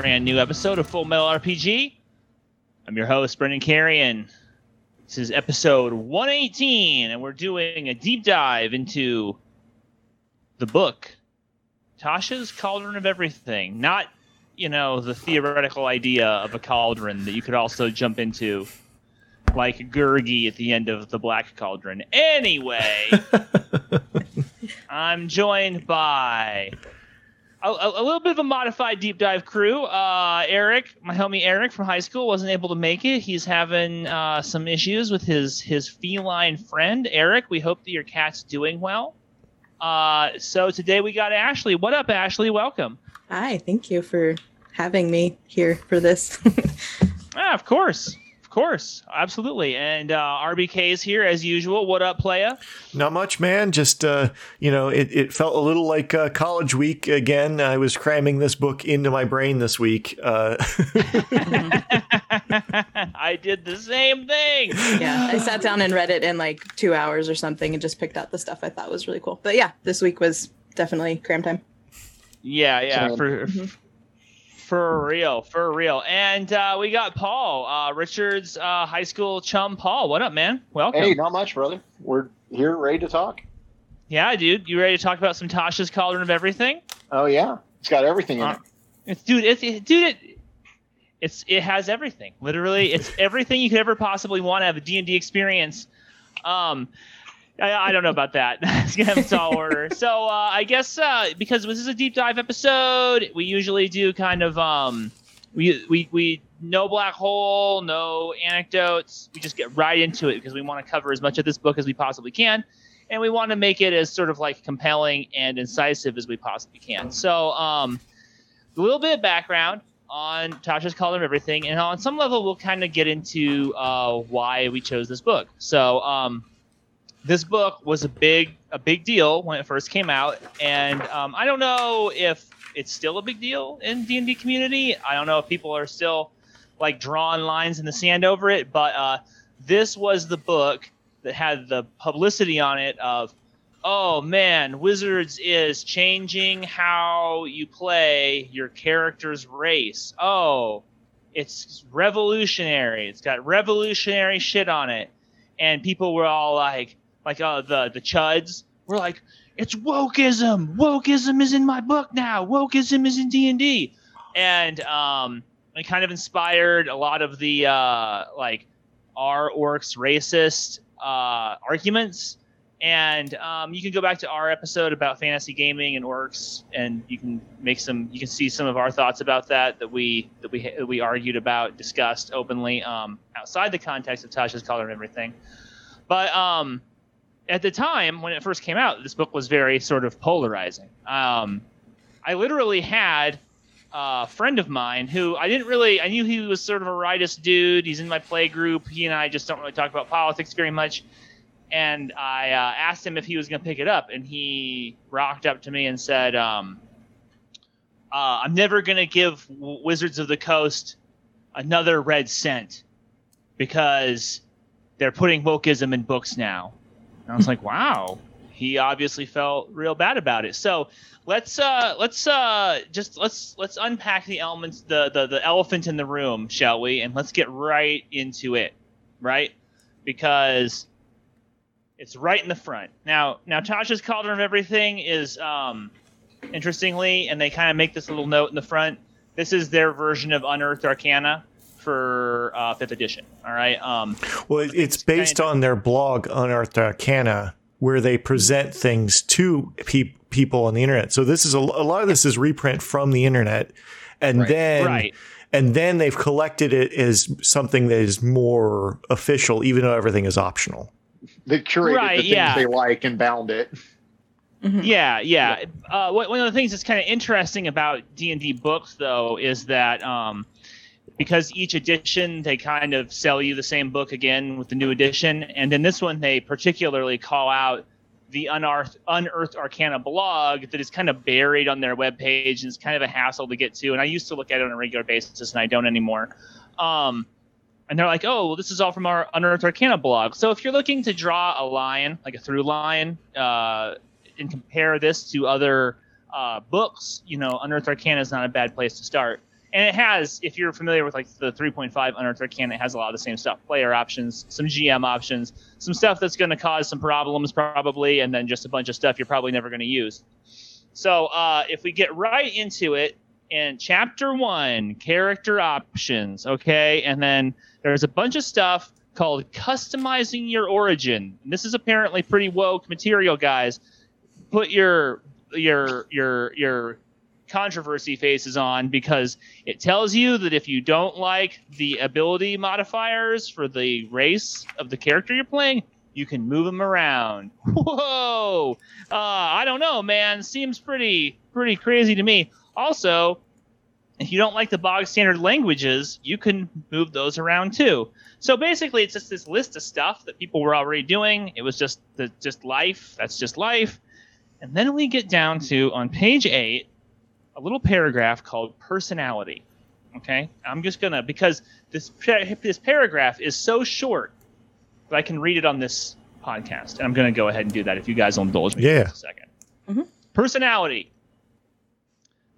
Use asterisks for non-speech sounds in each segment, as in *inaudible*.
brand new episode of Full Metal RPG. I'm your host, Brendan Carrion. This is episode 118, and we're doing a deep dive into the book, Tasha's Cauldron of Everything. Not, you know, the theoretical idea of a cauldron that you could also jump into, like Gurgi at the end of the Black Cauldron. Anyway, *laughs* I'm joined by a, a, little bit of a modified deep dive crew. Uh, Eric, my homie Eric from high school, wasn't able to make it. He's having uh, some issues with his his feline friend. Eric, we hope that your cat's doing well. Uh, so today we got Ashley. What up, Ashley? Welcome. Hi, thank you for having me here for this. *laughs* ah, of course. Of course, absolutely. And uh, RBK is here as usual. What up, playa? Not much, man. Just uh, you know, it, it felt a little like uh, college week again. I was cramming this book into my brain this week. Uh, *laughs* *laughs* I did the same thing. yeah, I sat down and read it in like two hours or something, and just picked out the stuff I thought was really cool. But yeah, this week was definitely cram time. Yeah, yeah, for mm-hmm. For real, for real. And uh, we got Paul, uh, Richard's uh, high school chum. Paul, what up, man? Welcome. Hey, not much, brother. We're here, ready to talk. Yeah, dude. You ready to talk about some Tasha's Cauldron of Everything? Oh yeah, it's got everything in uh, it. It's dude. It's it, dude. It, it's it has everything. Literally, it's everything you could ever possibly want to have a D and D experience. Um, I, I, don't know about that. *laughs* it's gonna order. So uh, I guess uh, because this is a deep dive episode, we usually do kind of um, we we we no black hole, no anecdotes. We just get right into it because we want to cover as much of this book as we possibly can, and we want to make it as sort of like compelling and incisive as we possibly can. So um, a little bit of background on Tasha's of Everything, and on some level, we'll kind of get into uh, why we chose this book. So. Um, this book was a big a big deal when it first came out, and um, I don't know if it's still a big deal in D and D community. I don't know if people are still like drawing lines in the sand over it, but uh, this was the book that had the publicity on it of, oh man, Wizards is changing how you play your character's race. Oh, it's revolutionary. It's got revolutionary shit on it, and people were all like like uh, the the chuds were like, it's wokeism. Wokeism is in my book now. Wokeism is in D and D, and um, it kind of inspired a lot of the uh, like our orcs racist uh, arguments. And um, you can go back to our episode about fantasy gaming and orcs, and you can make some. You can see some of our thoughts about that that we that we that we argued about, discussed openly um, outside the context of Tasha's Cauldron of everything. But um, at the time when it first came out, this book was very sort of polarizing. Um, I literally had a friend of mine who I didn't really, I knew he was sort of a rightist dude. He's in my play group. He and I just don't really talk about politics very much. And I uh, asked him if he was going to pick it up, and he rocked up to me and said, um, uh, "I'm never going to give Wizards of the Coast another red cent because they're putting wokeism in books now." And I was like, wow, he obviously felt real bad about it. So let's uh let's uh just let's let's unpack the elements the, the the elephant in the room, shall we? And let's get right into it, right? Because it's right in the front. Now now Tasha's Cauldron of Everything is um interestingly, and they kind of make this little note in the front. This is their version of Unearthed Arcana for uh, fifth edition. All right. Um, well, it's, it's based on their blog Unearthed Arcana, where they present things to pe- people on the internet. So this is a, a, lot of this is reprint from the internet, and right. then right. and then they've collected it as something that is more official, even though everything is optional. They curated right, the things yeah. they like and bound it. Mm-hmm. Yeah, yeah. yeah. Uh, one of the things that's kind of interesting about D and D books, though, is that um, because each edition they kind of sell you the same book again with the new edition, and then this one they particularly call out the unearthed, unearthed arcana blog that is kind of buried on their webpage and it's kind of a hassle to get to. And i used to look at it on a regular basis and i don't anymore. Um, and they're like oh well this is all from our unearthed arcana blog. So if you're looking to draw a line like a through line uh, and compare this to other uh, books, you know, Unearthed Arcana is not a bad place to start. And it has, if you're familiar with like the 3.5 Unearthed Arcana, it has a lot of the same stuff: player options, some GM options, some stuff that's going to cause some problems probably, and then just a bunch of stuff you're probably never going to use. So uh, if we get right into it, in chapter one, character options, okay, and then there's a bunch of stuff called customizing your origin. And this is apparently pretty woke material, guys. Put your your your your controversy faces on because it tells you that if you don't like the ability modifiers for the race of the character you're playing, you can move them around. *laughs* Whoa! Uh, I don't know, man. Seems pretty pretty crazy to me. Also, if you don't like the bog standard languages, you can move those around too. So basically, it's just this list of stuff that people were already doing. It was just the just life. That's just life. And then we get down to on page eight, a little paragraph called personality. Okay, I'm just gonna because this this paragraph is so short that I can read it on this podcast, and I'm gonna go ahead and do that if you guys will indulge me yeah. for a 2nd mm-hmm. Personality.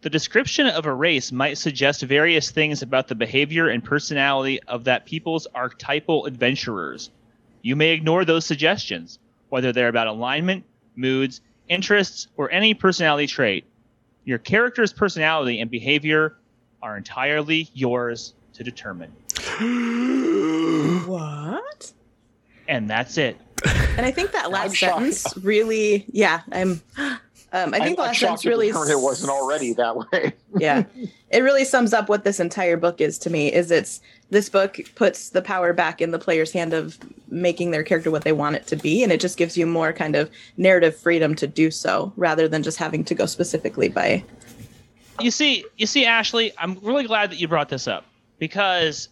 The description of a race might suggest various things about the behavior and personality of that people's archetypal adventurers. You may ignore those suggestions, whether they're about alignment, moods, interests, or any personality trait. Your character's personality and behavior are entirely yours to determine. *gasps* what? And that's it. And I think that last sentence really, yeah, I'm. Um, I think I'm, the last sentence really it wasn't already that way. *laughs* yeah, it really sums up what this entire book is to me. Is it's this book puts the power back in the player's hand of making their character what they want it to be, and it just gives you more kind of narrative freedom to do so, rather than just having to go specifically by. You see, you see, Ashley, I'm really glad that you brought this up because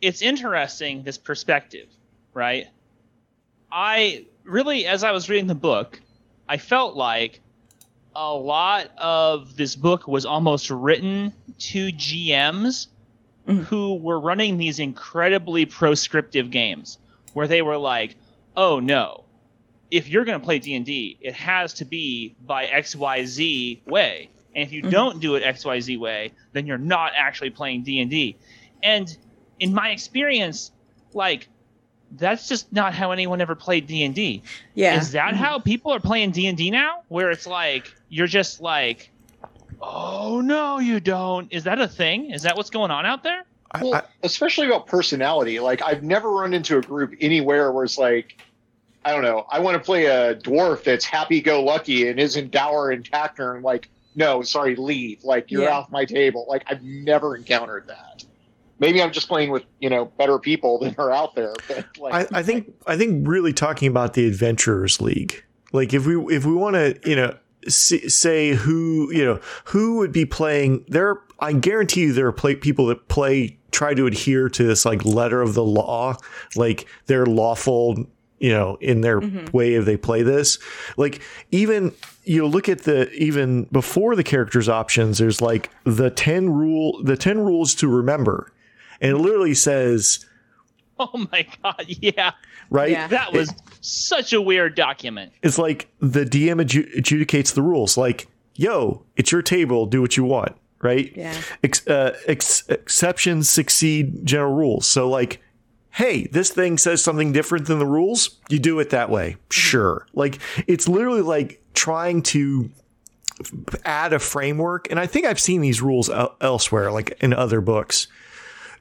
it's interesting this perspective, right? I really, as I was reading the book, I felt like a lot of this book was almost written to GMs mm-hmm. who were running these incredibly proscriptive games where they were like, "Oh no, if you're going to play D&D, it has to be by XYZ way. And if you mm-hmm. don't do it XYZ way, then you're not actually playing D&D." And in my experience, like that's just not how anyone ever played D&D. Yeah. Is that how mm-hmm. people are playing D&D now where it's like you're just like oh no you don't. Is that a thing? Is that what's going on out there? Well, especially about personality. Like I've never run into a group anywhere where it's like I don't know, I want to play a dwarf that's happy go lucky and isn't dour and taciturn like no, sorry, leave. Like you're yeah. off my table. Like I've never encountered that maybe I'm just playing with you know better people than are out there. But like, I, I think I think really talking about the Adventurers League, like if we if we want to you know say who you know who would be playing there, I guarantee you there are play, people that play try to adhere to this like letter of the law, like they're lawful you know in their mm-hmm. way of they play this like even you know look at the even before the characters options there's like the 10 rule the 10 rules to remember and it literally says, *laughs* "Oh my god, yeah." Right? Yeah. That was it, such a weird document. It's like the DM adju- adjudicates the rules like, "Yo, it's your table, do what you want." Right? Yeah. Ex- uh, ex- exceptions succeed general rules. So like hey, this thing says something different than the rules, you do it that way. Sure. Like it's literally like trying to add a framework. And I think I've seen these rules elsewhere, like in other books,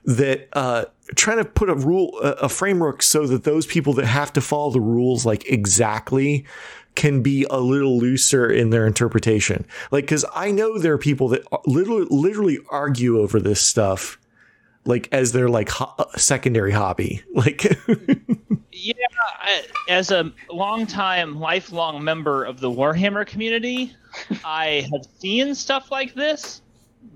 that uh, trying to put a rule, a framework, so that those people that have to follow the rules like exactly can be a little looser in their interpretation. Like, because I know there are people that literally literally argue over this stuff, like as their like ho- uh, secondary hobby. *laughs* Like, yeah, I, as a longtime, lifelong member of the Warhammer community, *laughs* I have seen stuff like this.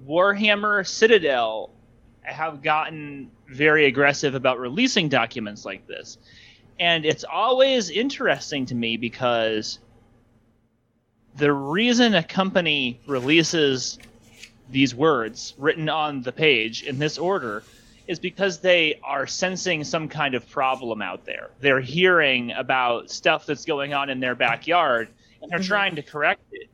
Warhammer Citadel have gotten very aggressive about releasing documents like this. And it's always interesting to me because the reason a company releases these words written on the page in this order is because they are sensing some kind of problem out there. They're hearing about stuff that's going on in their backyard and they're mm-hmm. trying to correct it.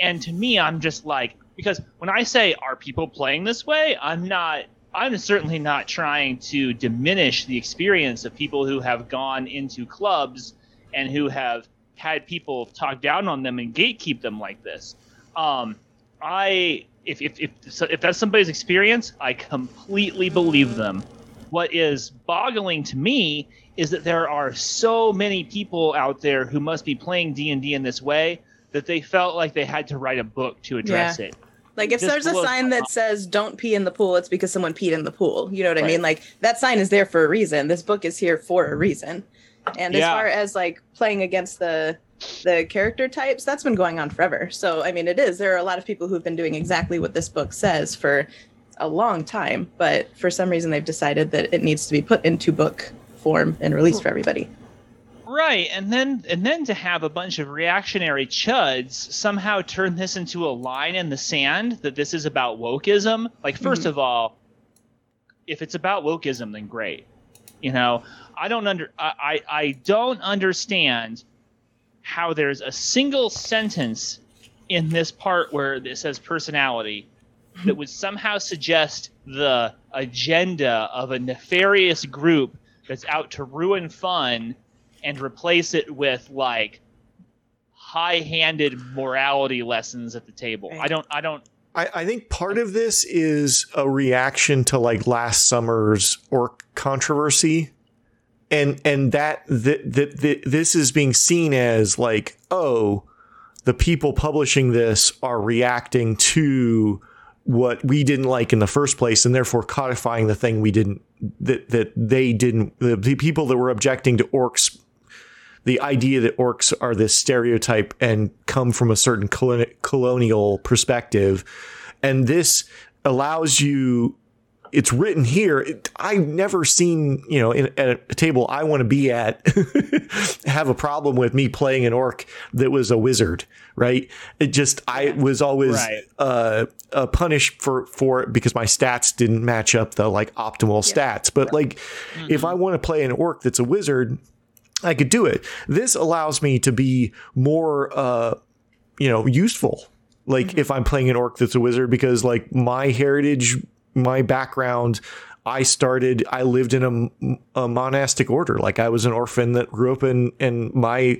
And to me, I'm just like, because when I say, are people playing this way? I'm not, I'm certainly not trying to diminish the experience of people who have gone into clubs and who have had people talk down on them and gatekeep them like this. Um, I, if, if, if, if that's somebody's experience, I completely believe them. What is boggling to me is that there are so many people out there who must be playing D&D in this way that they felt like they had to write a book to address yeah. it. Like if there's a sign that says "Don't pee in the pool," it's because someone peed in the pool. You know what I mean? Like that sign is there for a reason. This book is here for a reason. And yeah. as far as like playing against the the character types, that's been going on forever. So I mean, it is. There are a lot of people who've been doing exactly what this book says for a long time, but for some reason they've decided that it needs to be put into book form and released hmm. for everybody. Right, and then and then to have a bunch of reactionary chuds somehow turn this into a line in the sand that this is about wokeism. Like 1st mm-hmm. of all, if it's about wokeism, then great. You know, I don't under I, I don't understand how there's a single sentence in this part where it says personality that would somehow suggest the agenda of a nefarious group that's out to ruin fun and replace it with like high-handed morality lessons at the table. I don't I don't I, I think part of this is a reaction to like last summer's orc controversy. And and that that that this is being seen as like, oh, the people publishing this are reacting to what we didn't like in the first place and therefore codifying the thing we didn't that that they didn't the, the people that were objecting to orcs the idea that orcs are this stereotype and come from a certain colonial perspective and this allows you it's written here. It, I've never seen, you know, in, at a table I want to be at *laughs* have a problem with me playing an orc that was a wizard, right? It just, I was always right. uh, uh, punished for, for it because my stats didn't match up the like optimal yeah. stats. But like, mm-hmm. if I want to play an orc that's a wizard, I could do it. This allows me to be more, uh, you know, useful like mm-hmm. if I'm playing an orc that's a wizard because like my heritage my background, I started, I lived in a, a, monastic order. Like I was an orphan that grew up in, and my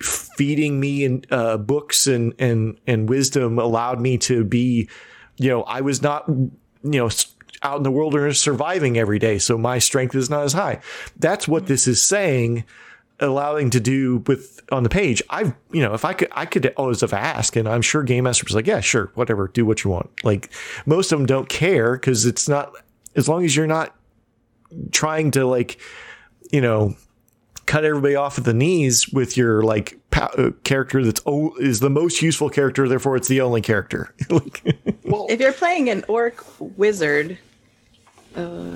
feeding me in uh, books and, and, and wisdom allowed me to be, you know, I was not, you know, out in the wilderness surviving every day. So my strength is not as high. That's what this is saying allowing to do with on the page. I've, you know, if I could, I could always have asked, and I'm sure Game Master was like, yeah, sure, whatever, do what you want. Like most of them don't care because it's not, as long as you're not trying to like, you know, cut everybody off at the knees with your like pa- uh, character that's o- is the most useful character, therefore it's the only character. *laughs* well, if you're playing an orc wizard, uh,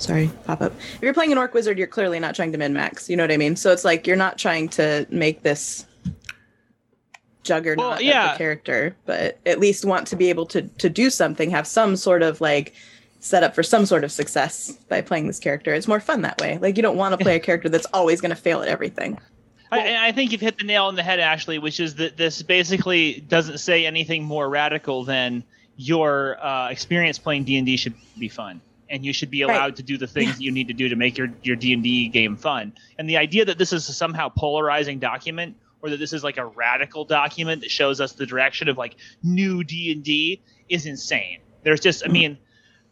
sorry, pop up. If you're playing an orc wizard, you're clearly not trying to min max. You know what I mean? So it's like you're not trying to make this juggernaut well, yeah. of the character, but at least want to be able to to do something, have some sort of like set up for some sort of success by playing this character. It's more fun that way. Like you don't want to play a character that's always going to fail at everything. I, I, think you've hit the nail on the head, Ashley, which is that this basically doesn't say anything more radical than your uh, experience playing D and D should be fun and you should be allowed right. to do the things that you need to do to make your your D&D game fun. And the idea that this is a somehow polarizing document or that this is like a radical document that shows us the direction of like new D&D is insane. There's just I mm-hmm. mean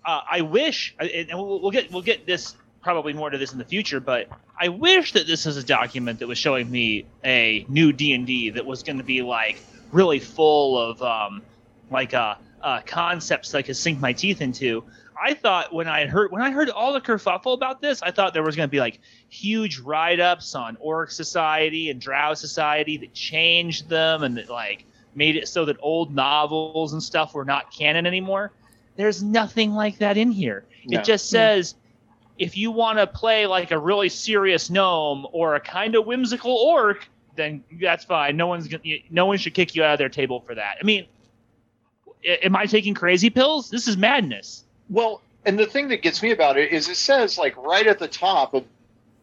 uh, I wish and we'll, we'll get we'll get this probably more to this in the future, but I wish that this is a document that was showing me a new D&D that was going to be like really full of um, like uh, uh, concepts that I could sink my teeth into. I thought when I heard when I heard all the kerfuffle about this, I thought there was going to be like huge write ups on Orc Society and Drow Society that changed them and that like made it so that old novels and stuff were not canon anymore. There's nothing like that in here. No. It just says if you want to play like a really serious gnome or a kind of whimsical orc, then that's fine. No one's gonna, no one should kick you out of their table for that. I mean, am I taking crazy pills? This is madness. Well, and the thing that gets me about it is it says like right at the top of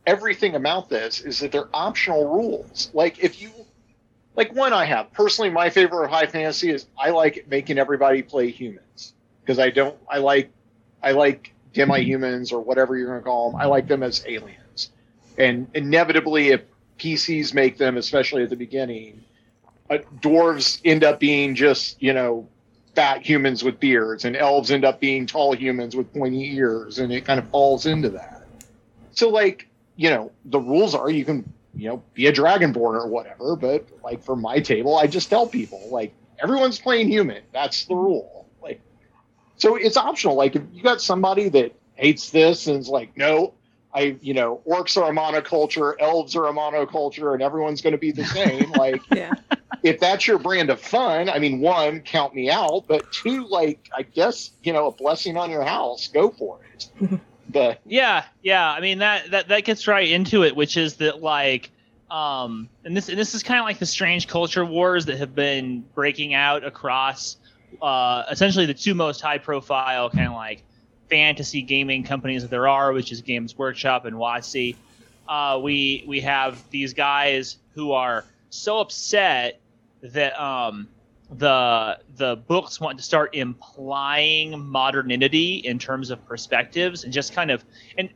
everything about this is that they're optional rules. Like if you like one I have personally. My favorite high fantasy is I like making everybody play humans because I don't. I like I like demi humans or whatever you're going to call them. I like them as aliens, and inevitably, if PCs make them, especially at the beginning, uh, dwarves end up being just you know fat humans with beards, and elves end up being tall humans with pointy ears, and it kind of falls into that. So, like, you know, the rules are you can, you know, be a dragonborn or whatever, but like for my table, I just tell people, like, everyone's playing human. That's the rule. Like, so it's optional. Like, if you got somebody that hates this and is like, no, I, you know, orcs are a monoculture, elves are a monoculture, and everyone's going to be the *laughs* same. Like, Yeah. if that's your brand of fun, I mean, one, count me out, but two, like, I guess, you know, a blessing on your house, go for it. *laughs* but Yeah, yeah. I mean that that that gets right into it, which is that like um and this and this is kind of like the strange culture wars that have been breaking out across uh essentially the two most high profile kind of like fantasy gaming companies that there are, which is Games Workshop and WotC. Uh, we we have these guys who are so upset that um, the the books want to start implying modernity in terms of perspectives and just kind of and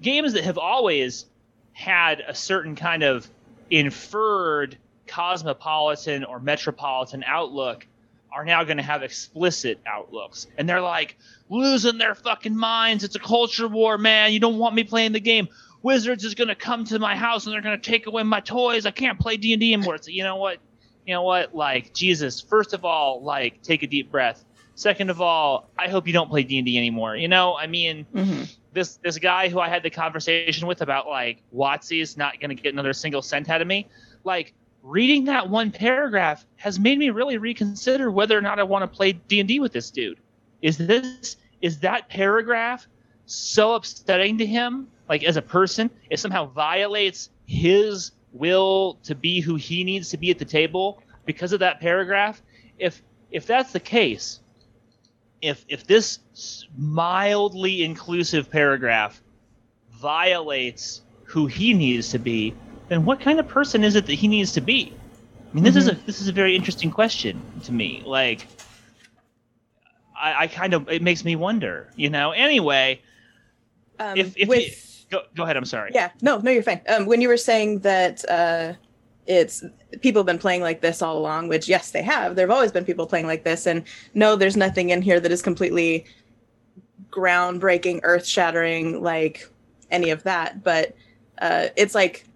games that have always had a certain kind of inferred cosmopolitan or metropolitan outlook are now going to have explicit outlooks and they're like losing their fucking minds. It's a culture war man. You don't want me playing the game. Wizards is going to come to my house and they're going to take away my toys. I can't play d&d anymore. It's you know what? You know what? Like jesus first of all like take a deep breath. Second of all i hope you don't play d&d anymore. You know i mean hmm this this guy who i had the conversation with about like WotC is not going to get another single cent out of me like reading that one paragraph has made me really reconsider whether or not i want to play d&d with this dude is this is that paragraph so upsetting to him like as a person? It somehow violates his will to be who he needs to be at the table because of that paragraph? If if that's the case if if this mildly inclusive paragraph violates who he needs to be then what kind of person is it that he needs to be? I mean this is mm-hmm. a this is a very interesting question to me. Like I, I kind of it makes me wonder you know anyway Um, if if with, go, go ahead i'm sorry yeah, no, no, you're fine. Um, when you were saying that uh, it's people have been playing like this all along, which yes, they have. There have always been people playing like this, and no, there's nothing in here that is completely groundbreaking, earth-shattering, like any of that. But uh, it's like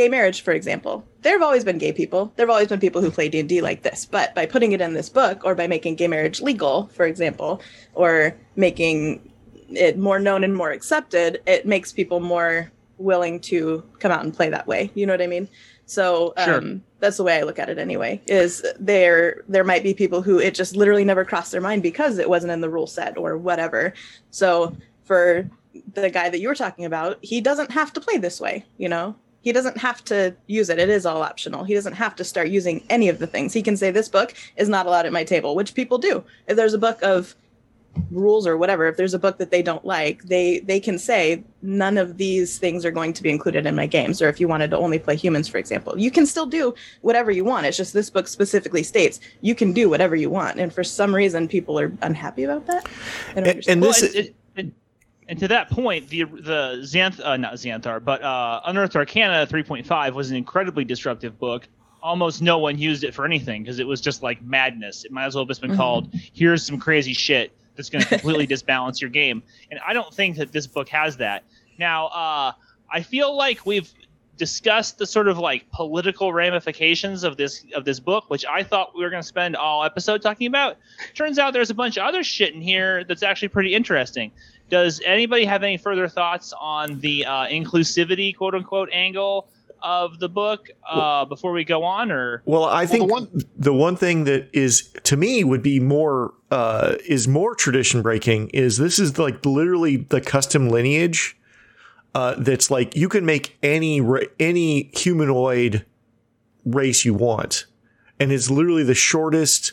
gay marriage, for example. There have always been gay people. There have always been people who play D and D like this. But by putting it in this book, or by making gay marriage legal, for example, or making it more known and more accepted, it makes people more willing to come out and play that way. You know what I mean? So um, Sure. that's the way I look at it anyway. Is there there might be people who it just literally never crossed their mind because it wasn't in the rule set or whatever. So for the guy that you were talking about, he doesn't have to play this way. You know, he doesn't have to use it. It is all optional. He doesn't have to start using any of the things. He can say this book is not allowed at my table, which people do. If there's a book of rules or whatever if there's a book that they don't like they they can say none of these things are going to be included in my games or if you wanted to only play humans for example you can still do whatever you want it's just this book specifically states you can do whatever you want and for some reason people are unhappy about that I don't And, understand. and Well, this it, it, and, to that point, the the Xanth uh, not Xanathar, but uh, Unearthed Arcana 3.5 was an incredibly disruptive book. Almost no one used it for anything because it was just like madness. It might as well have just been Mhm. called "Here's some crazy shit that's going to completely *laughs* disbalance your game." And I don't think that this book has that. Now, uh, I feel like we've discussed the sort of like political ramifications of this of this book, which I thought we were going to spend all episode talking about. Turns out there's a bunch of other shit in here that's actually pretty interesting. Does anybody have any further thoughts on the uh, inclusivity, quote unquote, angle of the book uh, before we go on? Or Well, I think the the one- one, thing that is to me would be more uh, is more tradition breaking is this is like literally the custom lineage uh, that's like you can make any ra- any humanoid race you want, and it's literally the shortest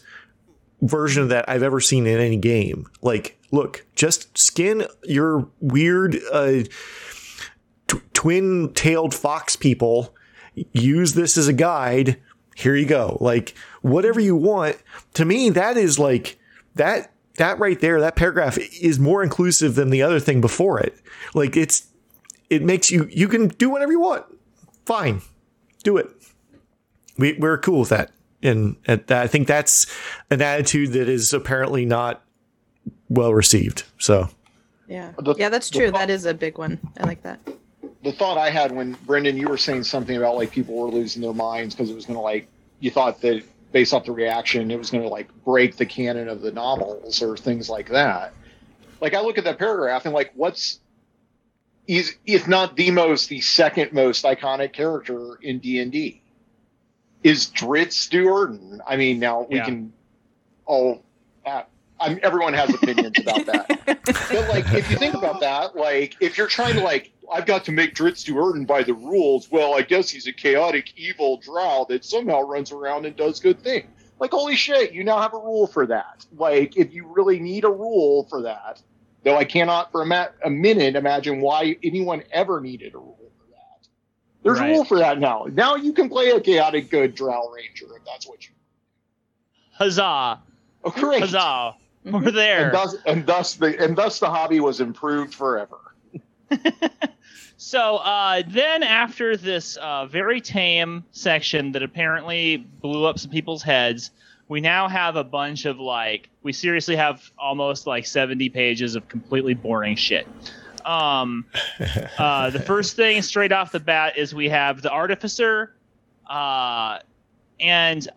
version of that I've ever seen in any game. Like, look, just skin your weird uh, tw- twin-tailed fox people use this as a guide here you go. Like whatever you want. To me, that is like that that right there, that paragraph is more inclusive than the other thing before it. Like it's it makes you you can do whatever you want. Fine. Do it. We we're cool with that. And I think that's an attitude that is apparently not well received. So yeah. The, yeah, that's true. that is a big one. I like that. The thought I had when Brendan, you were saying something about like people were losing their minds because it was going to like you thought that based off the reaction it was going to like break the canon of the novels or things like that. Like I look at that paragraph and like what's is if not the most, the second most iconic character in D and D is Drizzt Do'Urden. I mean, now we yeah. can all uh, I'm, everyone has opinions about that. *laughs* but like, if you think about that, like, if you're trying to like, I've got to make Drizzt Do'Urden by the rules. Well, I guess he's a chaotic, evil drow that somehow runs around and does good things. Like, holy shit, you now have a rule for that. Like, if you really need a rule for that, though I cannot for a, ma- a minute imagine why anyone ever needed a rule for that. There's right. a rule for that now. Now you can play a chaotic good drow ranger if that's what you. Huzzah! Oh, great! Huzzah! We're mm-hmm. there. And thus, and thus the and thus the hobby was improved forever. *laughs* so uh, then, after this uh, very tame section that apparently blew up some people's heads, we now have a bunch of like we seriously have almost like 70 pages of completely boring shit. Um, *laughs* uh, the first thing straight off the bat is we have the artificer, uh, and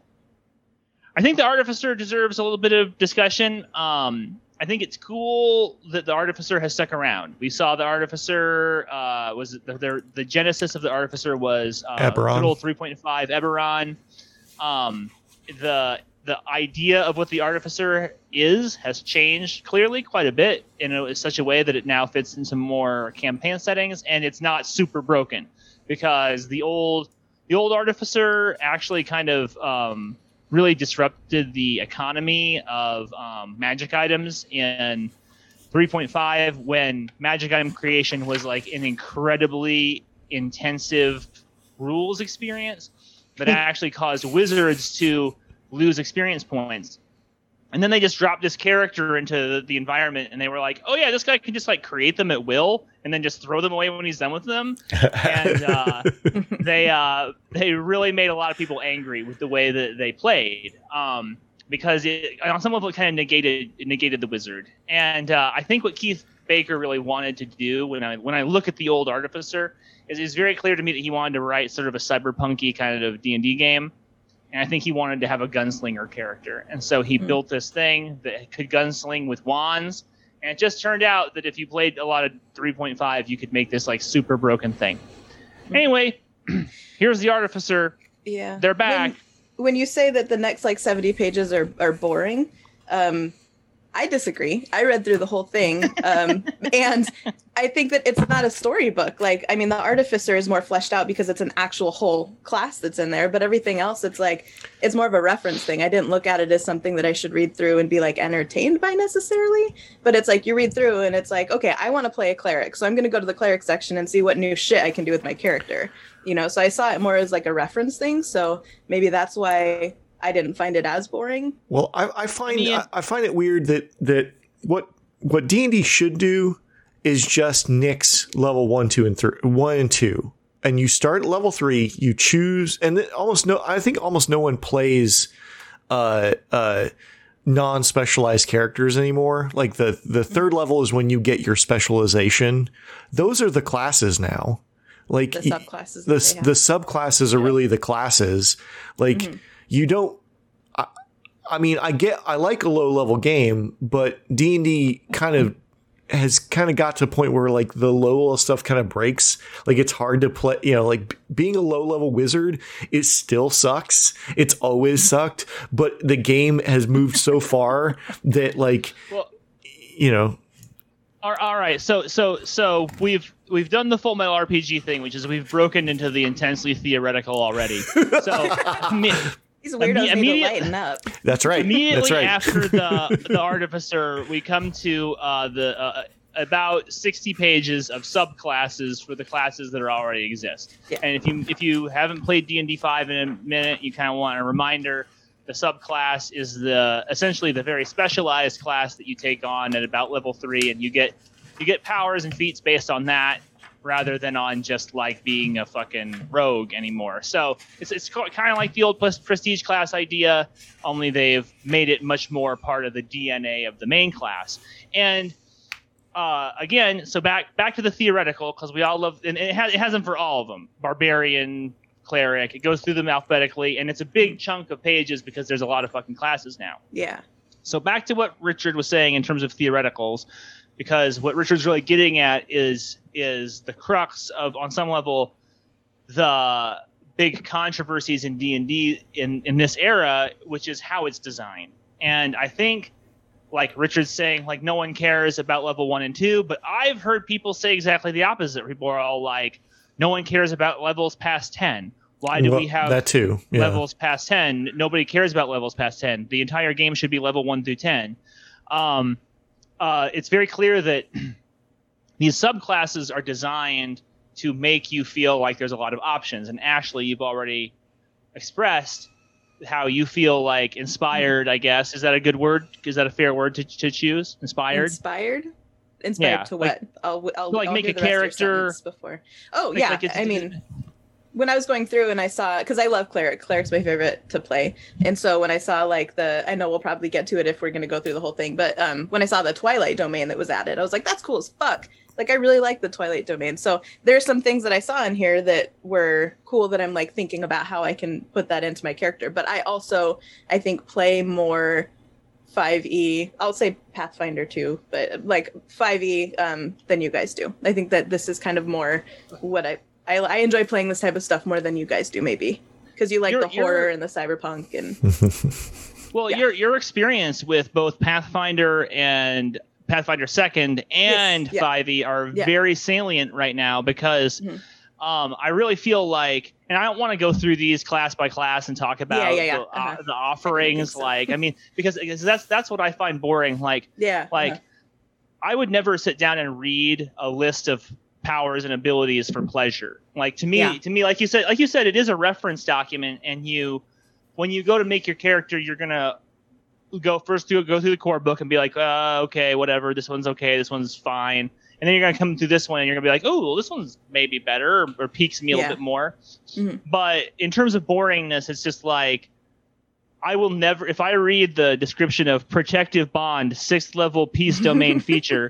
I think the Artificer deserves a little bit of discussion. Um, I think it's cool that the Artificer has stuck around. We saw the Artificer uh, was the, the, the genesis of the Artificer was uh, Eberron. good 3.5 Eberron. Um, the the idea of what the Artificer is has changed clearly quite a bit in a, such a way that it now fits into more campaign settings, and it's not super broken because the old the old Artificer actually kind of um, really disrupted the economy of um, magic items in 3.5 when magic item creation was like an incredibly intensive rules experience that hmm. actually caused wizards to lose experience points and then they just dropped this character into the, environment and they were like oh yeah this guy can just like create them at will and then just throw them away when he's done with them. And uh, *laughs* they uh, they really made a lot of people angry with the way that they played um, because it, on some level it kind of negated negated the wizard. And uh, i think what keith baker really wanted to do when i when i look at the old artificer is it's very clear to me that he wanted to write sort of a cyberpunky kind of d&d game and I think he wanted to have a gunslinger character. And so he mm-hmm. built this thing that could gunsling with wands. And it just turned out that if you played a lot of 3.5, you could make this like super broken thing. Mm-hmm. Anyway, *clears throat* here's the artificer. Yeah. They're back. When, when, you say that the next like 70 pages are, are boring, um, I disagree. I read through the whole thing, um, *laughs* and I think that it's not a storybook. Like, I mean, the artificer is more fleshed out because it's an actual whole class that's in there, but everything else, it's like it's more of a reference thing. I didn't look at it as something that I should read through and be like entertained by necessarily, but it's like you read through and it's like, okay, I want to play a cleric, so I'm going to go to the cleric section and see what new shit I can do with my character. You know, so I saw it more as like a reference thing. So maybe that's why I didn't find it as boring. Well, I, I find I, mean, I, I, find it weird that that what what D and D should do is just nix level one, two, and three, one and two, and you start at level three. You choose, and almost no, I think almost no one plays uh uh non specialized characters anymore. Like the the third level is when you get your specialization. Those are the classes now. Like the subclasses. The, the subclasses are yeah. really the classes. Like. Mm-hmm you don't I, I mean, I get I like a low level game, but D and D kind of has kind of got to a point where like the low level stuff kind of breaks. Like it's hard to play, you know, like being a low level wizard, it still sucks. It's always sucked, but the game has moved so *laughs* far that like, well, you know. All right, so so so we've we've done the Full Metal RPG thing, which is we've broken into the intensely theoretical already. So *laughs* these weirdos Imme- need to lighten up. *laughs* That's right. Immediately That's right. after the *laughs* the artificer, we come to uh, the uh, about 60 pages of subclasses for the classes that are already exist. Yeah. And if you if you haven't played D&D 5 in a minute, you kind of want a reminder the subclass is the essentially the very specialized class that you take on at about level 3 and you get you get powers and feats based on that rather than on just like being a fucking rogue anymore. So it's, it's kind of like the old prestige class idea, only they've made it much more part of the DNA of the main class. And uh, again, so back back to the theoretical because we all love, and it has it has them for all of them: barbarian, cleric. It goes through them alphabetically, and it's a big chunk of pages because there's a lot of fucking classes now. Yeah. So back to what Richard was saying in terms of theoreticals because what Richard's really getting at is is the crux of on some level the big controversies in D&D in in this era which is how it's designed. And I think like Richard's saying like no one cares about level 1 and 2, but I've heard people say exactly the opposite. People are all like no one cares about levels past 10. Why do well, we have that too? Yeah. Levels past 10. Nobody cares about levels past 10. The entire game should be level 1 through 10. Um, uh, it's very clear that *clears throat* these subclasses are designed to make you feel like there's a lot of options. And Ashley, you've already expressed how you feel like inspired. I guess is that a good word? Is that a fair word to, to choose? Inspired. Inspired. Inspired yeah, to what? I'll, I'll like I'll make a character before. Oh yeah, like I mean when I was going through and I saw because I love cleric. Cleric's my favorite to play, and so when I saw like the, I know we'll probably get to it if we're going to go through the whole thing, but um, when I saw the Twilight domain that was added, I was like, that's cool as fuck. Like I really like the Twilight domain. So there's some things that I saw in here that were cool that I'm like thinking about how I can put that into my character. But I also I think play more 5e i'll say pathfinder too but like 5e um, than you guys do i think that this is kind of more what i I, I enjoy playing this type of stuff more than you guys do, maybe because you like you're, the horror and the cyberpunk and. *laughs* well, yeah. your your experience with both Pathfinder and Pathfinder Second and yes, yeah. 5e are yeah. very salient right now because. Mm-hmm. Um, I really feel like, and I don't want to go through these class by class and talk about yeah, yeah, yeah. The, uh, uh-huh. the, offerings. I so. Like, I mean, because, because that's that's what I find boring. Like, yeah, like uh-huh. I would never sit down and read a list of powers and abilities for pleasure. Like to me, yeah. to me, like you said, like you said, it is a reference document, and you, when you go to make your character, you're gonna go first through go through the core book and be like, uh, okay, whatever, this one's okay, this one's fine, and then you're gonna come through this one and you're gonna be like, oh, well, this one's maybe better or, or piques me a little bit more. Mm-hmm. But in terms of boringness, it's just like. I will never, if I read the description of protective bond, sixth level peace domain *laughs* feature,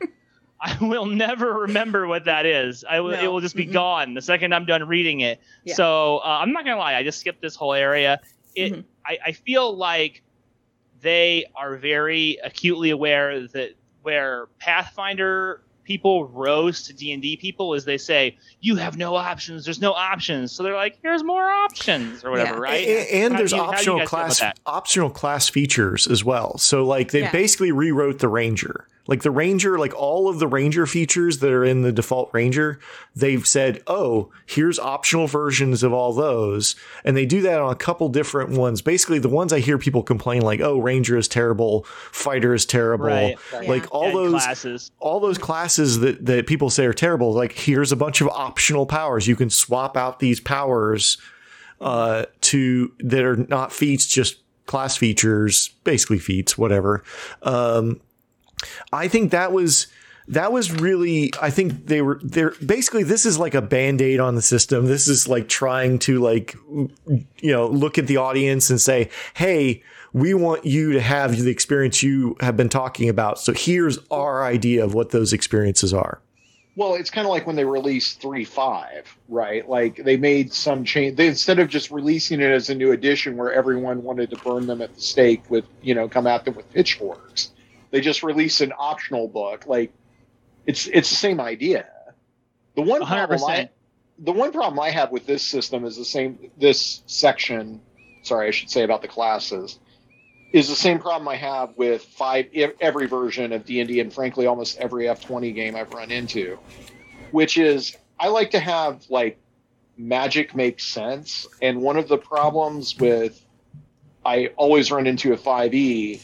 *laughs* I will never remember what that is. I will, no. it will just be mm-hmm. gone the second I'm done reading it. Yeah. So uh, I'm not gonna lie, I just skipped this whole area. It, mm-hmm. I, I feel like they are very acutely aware that where Pathfinder people rose to D&D people is they say you have no options there's no options so they're like here's more options or whatever yeah. right and, and there's you, optional class optional class features as well so like they yeah. basically rewrote the ranger like the Ranger, like all of the Ranger features that are in the default Ranger, they've said, oh, here's optional versions of all those. And they do that on a couple different ones. Basically, the ones I hear people complain, like, oh, Ranger is terrible, Fighter is terrible. Right. Like yeah. all and those classes. all those classes that, that people say are terrible, like here's a bunch of optional powers. You can swap out these powers uh, to that are not feats, just class features, basically feats, whatever. Um, I think that was that was really I think they were they're basically this is like a band-aid on the system. This is like trying to like you know look at the audience and say, "Hey, we want you to have the experience you have been talking about. So here's our idea of what those experiences are." Well, it's kind of like when they released 3.5, right? Like they made some change. They instead of just releasing it as a new edition where everyone wanted to burn them at the stake with, you know, come at them with pitchforks they just release an optional book. Like it's it's the same idea. The one 100%. problem I, the one problem I have with this system is the same. This section, sorry, I should say about the classes, is the same problem I have with five every version of D and D, and frankly, almost every F twenty game I've run into, which is I like to have like magic makes sense, and one of the problems with I always run into a five E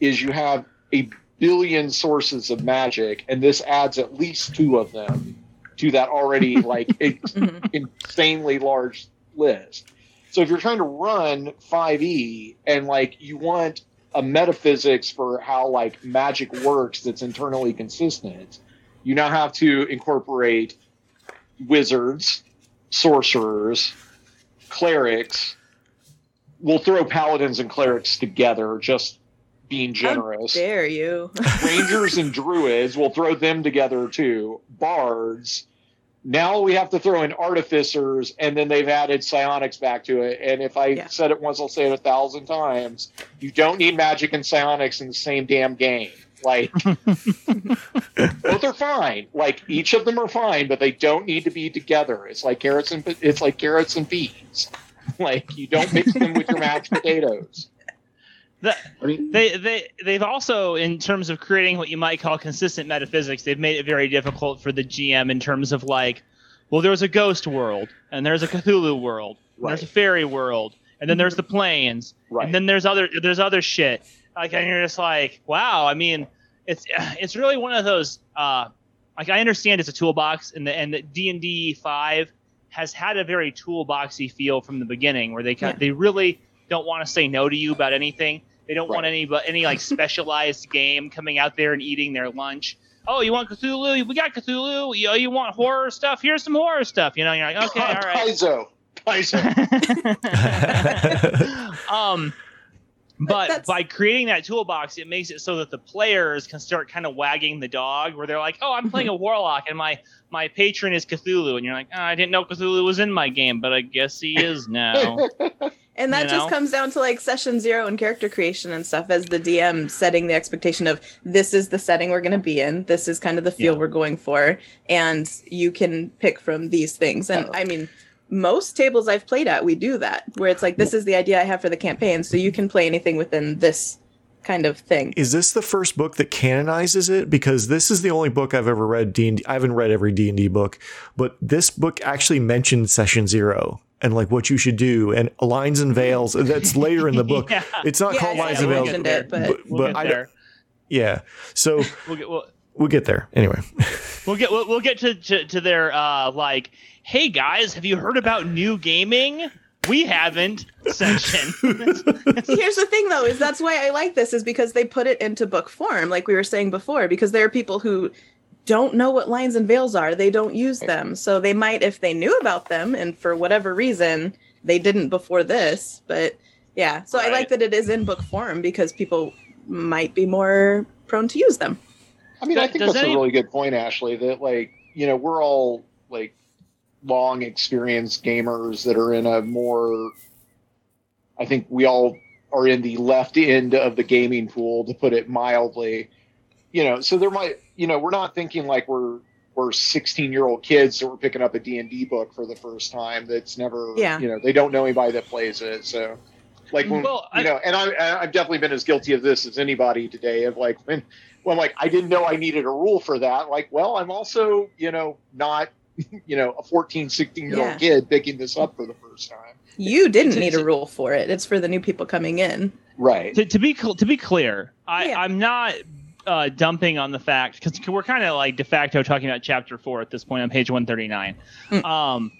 is you have a billion sources of magic, and this adds at least two of them to that already *laughs* like mm-hmm. insanely large list. So if you're trying to run 5e and like you want a metaphysics for how like magic works that's internally consistent, you now have to incorporate wizards, sorcerers, clerics. We'll throw paladins and clerics together, just being generous. How dare you? *laughs* Rangers and druids, we'll throw them together too. Bards. Now we have to throw in artificers, and then they've added psionics back to it. And if I yeah. said it once, I'll say it a thousand times. You don't need magic and psionics in the same damn game. Like *laughs* both are fine. Like each of them are fine, but they don't need to be together. It's like carrots and it's like carrots and peas. Like you don't mix them with your *laughs* mashed potatoes. The, they they they've also, in terms of creating what you might call consistent metaphysics, they've made it very difficult for the GM in terms of like, well, there's a ghost world, and there's a Cthulhu world, right. there's a fairy world, and then there's the planes, right. and then there's other there's other shit. Like, and you're just like, wow. I mean, it's *sighs* it's really one of those. Uh, like, I understand it's a toolbox, and the and the D and D five has had a very toolboxy feel from the beginning, where they yeah. they really don't want to say no to you about anything they don't right. want any but any like *laughs* specialized game coming out there and eating their lunch. Oh, you want Cthulhu? We got Cthulhu. You, you want horror stuff? Here's some horror stuff. You know, you're like, *laughs* okay, all right. Paizo. Paizo. *laughs* um, but That's... by creating that toolbox, it makes it so that the players can start kind of wagging the dog, where they're like, "Oh, I'm playing a *laughs* warlock, and my my patron is Cthulhu," and you're like, oh, "I didn't know Cthulhu was in my game, but I guess he is *laughs* now." And that you just comes down to like session zero and character creation and stuff as the DM setting the expectation of this is the setting we're going to be in. This is kind of the feel yeah. we're going for. And you can pick from these things. And oh. I mean, most tables I've played at, we do that where it's like, this is the idea I have for the campaign. So you can play anything within this kind of thing. Is this the first book that canonizes it? Because this is the only book I've ever read. D&D. I haven't read every D and D book, but this book actually mentioned Session Zero and like what you should do and lines and veils. *laughs* That's later in the book. yeah. It's not yeah, called lines and veils, it, but, but, we'll but I, yeah. So we'll get, we'll, we'll get there anyway. *laughs* we'll get we'll, we'll get to, to to their uh like, hey guys, have you heard about new gaming? we haven't section. *laughs* Here's the thing though, is that's why I like this, is because they put it into book form, like we were saying before, because there are people who don't know what lines and veils are. They don't use them. So they might, if they knew about them and for whatever reason they didn't before this. But yeah, so right. I like that it is in book form because people might be more prone to use them. I mean, I think that's any... a really good point, Ashley, that like, you know, we're all like long experienced gamers that are in a more, I think we all are in the left end of the gaming pool, to put it mildly. You know, so there might, you know, we're not thinking like we're we're 16 year old kids that we're picking up a D&D book for the first time that's never, yeah. you know, they don't know anybody that plays it. So like when, well, you I, know, and I, I've definitely been as guilty of this as anybody today of like, when, when like, I didn't know I needed a rule for that. Like, well, I'm also, you know, not, *laughs* you know, a 14, 16 year old yeah. kid picking this up for the first time. You didn't need a rule for it. It's for the new people coming in. Right. To, to be, to be clear, I, yeah. I'm not uh, dumping on the fact because we're kind of like de facto talking about chapter four at this point on page 139. Mm. Um,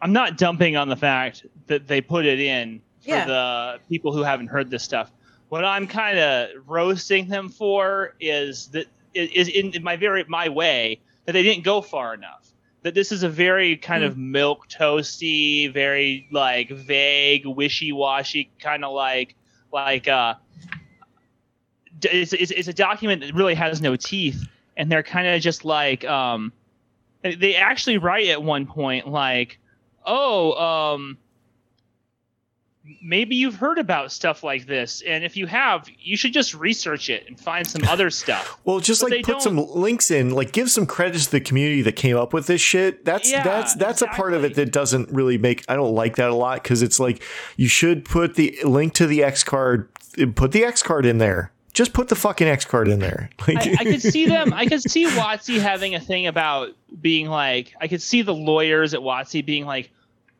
I'm not dumping on the fact that they put it in for yeah. the people who haven't heard this stuff. What I'm kind of roasting them for is that is in, in my very my way that they didn't go far enough. That this is a very kind mm. of milk toasty, very like vague, wishy washy kind of like like uh it's, it's, it's a document that really has no teeth, and they're kind of just like um, they actually write at one point like, oh, um, maybe you've heard about stuff like this and if you have you should just research it and find some other *laughs* stuff well just but like put don't... some links in like give some credit to the community that came up with this shit that's yeah, that's that's exactly. a part of it that doesn't really make i don't like that a lot because it's like you should put the link to the x card put the x card in there just put the fucking X card in there. Like I, I, could see them. I could *laughs* see WotC having a thing about being like. I could see the lawyers at WotC being like,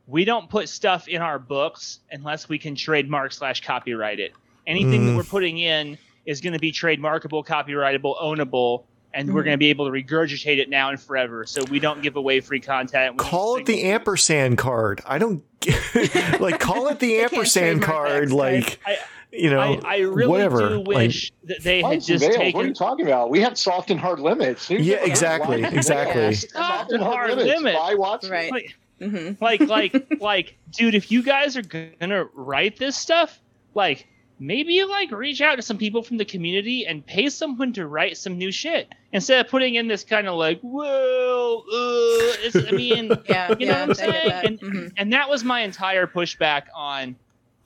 we don't put stuff in our books unless we can trademark slash copyright it. Anything mm. that we're putting in is going to be trademarkable, copyrightable, ownable, and mm-hmm. we're going to be able to regurgitate it now and forever. So we don't give away free content. Call it the ampersand card. I don't *laughs* like call it the *laughs* ampersand card. Like. I, you know, I, I really whatever. do wish like, that they had just taken. What are you talking about? We have soft and hard limits. yeah, exactly, exactly. soft and hard limits. limits. Right. Like, mm-hmm. like, *laughs* like, like, dude, if you guys are gonna write this stuff, like, maybe like reach out to some people from the community and pay someone to write some new shit instead of putting in this kind of like, well, uh, I mean, *laughs* yeah, you know yeah, what I'm saying? And, mm-hmm. and that was my entire pushback on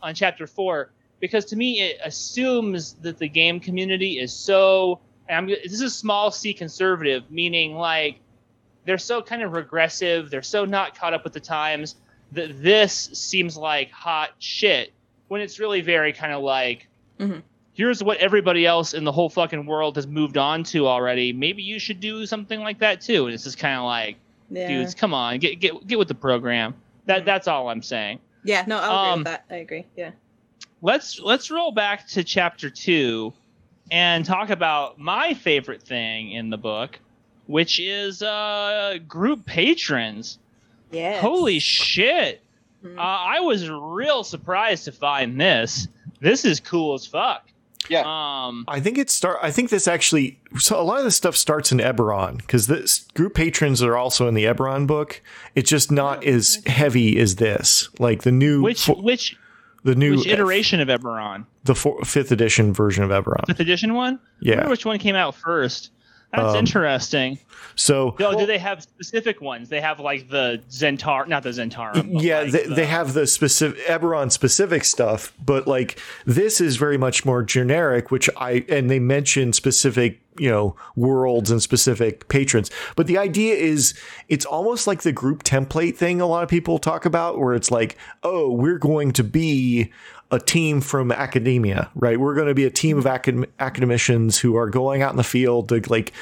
on chapter four because to me it assumes that the game community is so I'm, this is small c conservative meaning like they're so kind of regressive they're so not caught up with the times that this seems like hot shit when it's really very kind of like mm-hmm. here's what everybody else in the whole fucking world has moved on to already maybe you should do something like that too and it's just kind of like yeah. dudes come on get get get with the program that mm-hmm. that's all i'm saying yeah no i agree um, with that i agree yeah let's let's roll back to chapter two and talk about my favorite thing in the book, which is uh, group patrons. Yeah. Holy shit! Mm-hmm. Uh, I was real surprised to find this. This is cool as fuck. Yeah. Um, I think it start. I think this actually. So a lot of this stuff starts in Eberron because this group patrons are also in the Eberron book. It's just not as heavy as this. Like the new which fo- which the new which iteration of Eberron? The four, fifth edition version of Eberron. Fifth edition one. Yeah. which one came out first? That's um, interesting. So, no, do they have specific ones? They have like the Zentar, not the Zhentarim. Yeah, like they, the, they have the specific Eberron specific stuff, but like this is very much more generic. Which I and they mention specific, you know, worlds and specific patrons. But the idea is, it's almost like the group template thing. A lot of people talk about, where it's like, oh, we're going to be a team from academia, right? We're going to be a team of acad- academicians who are going out in the field to like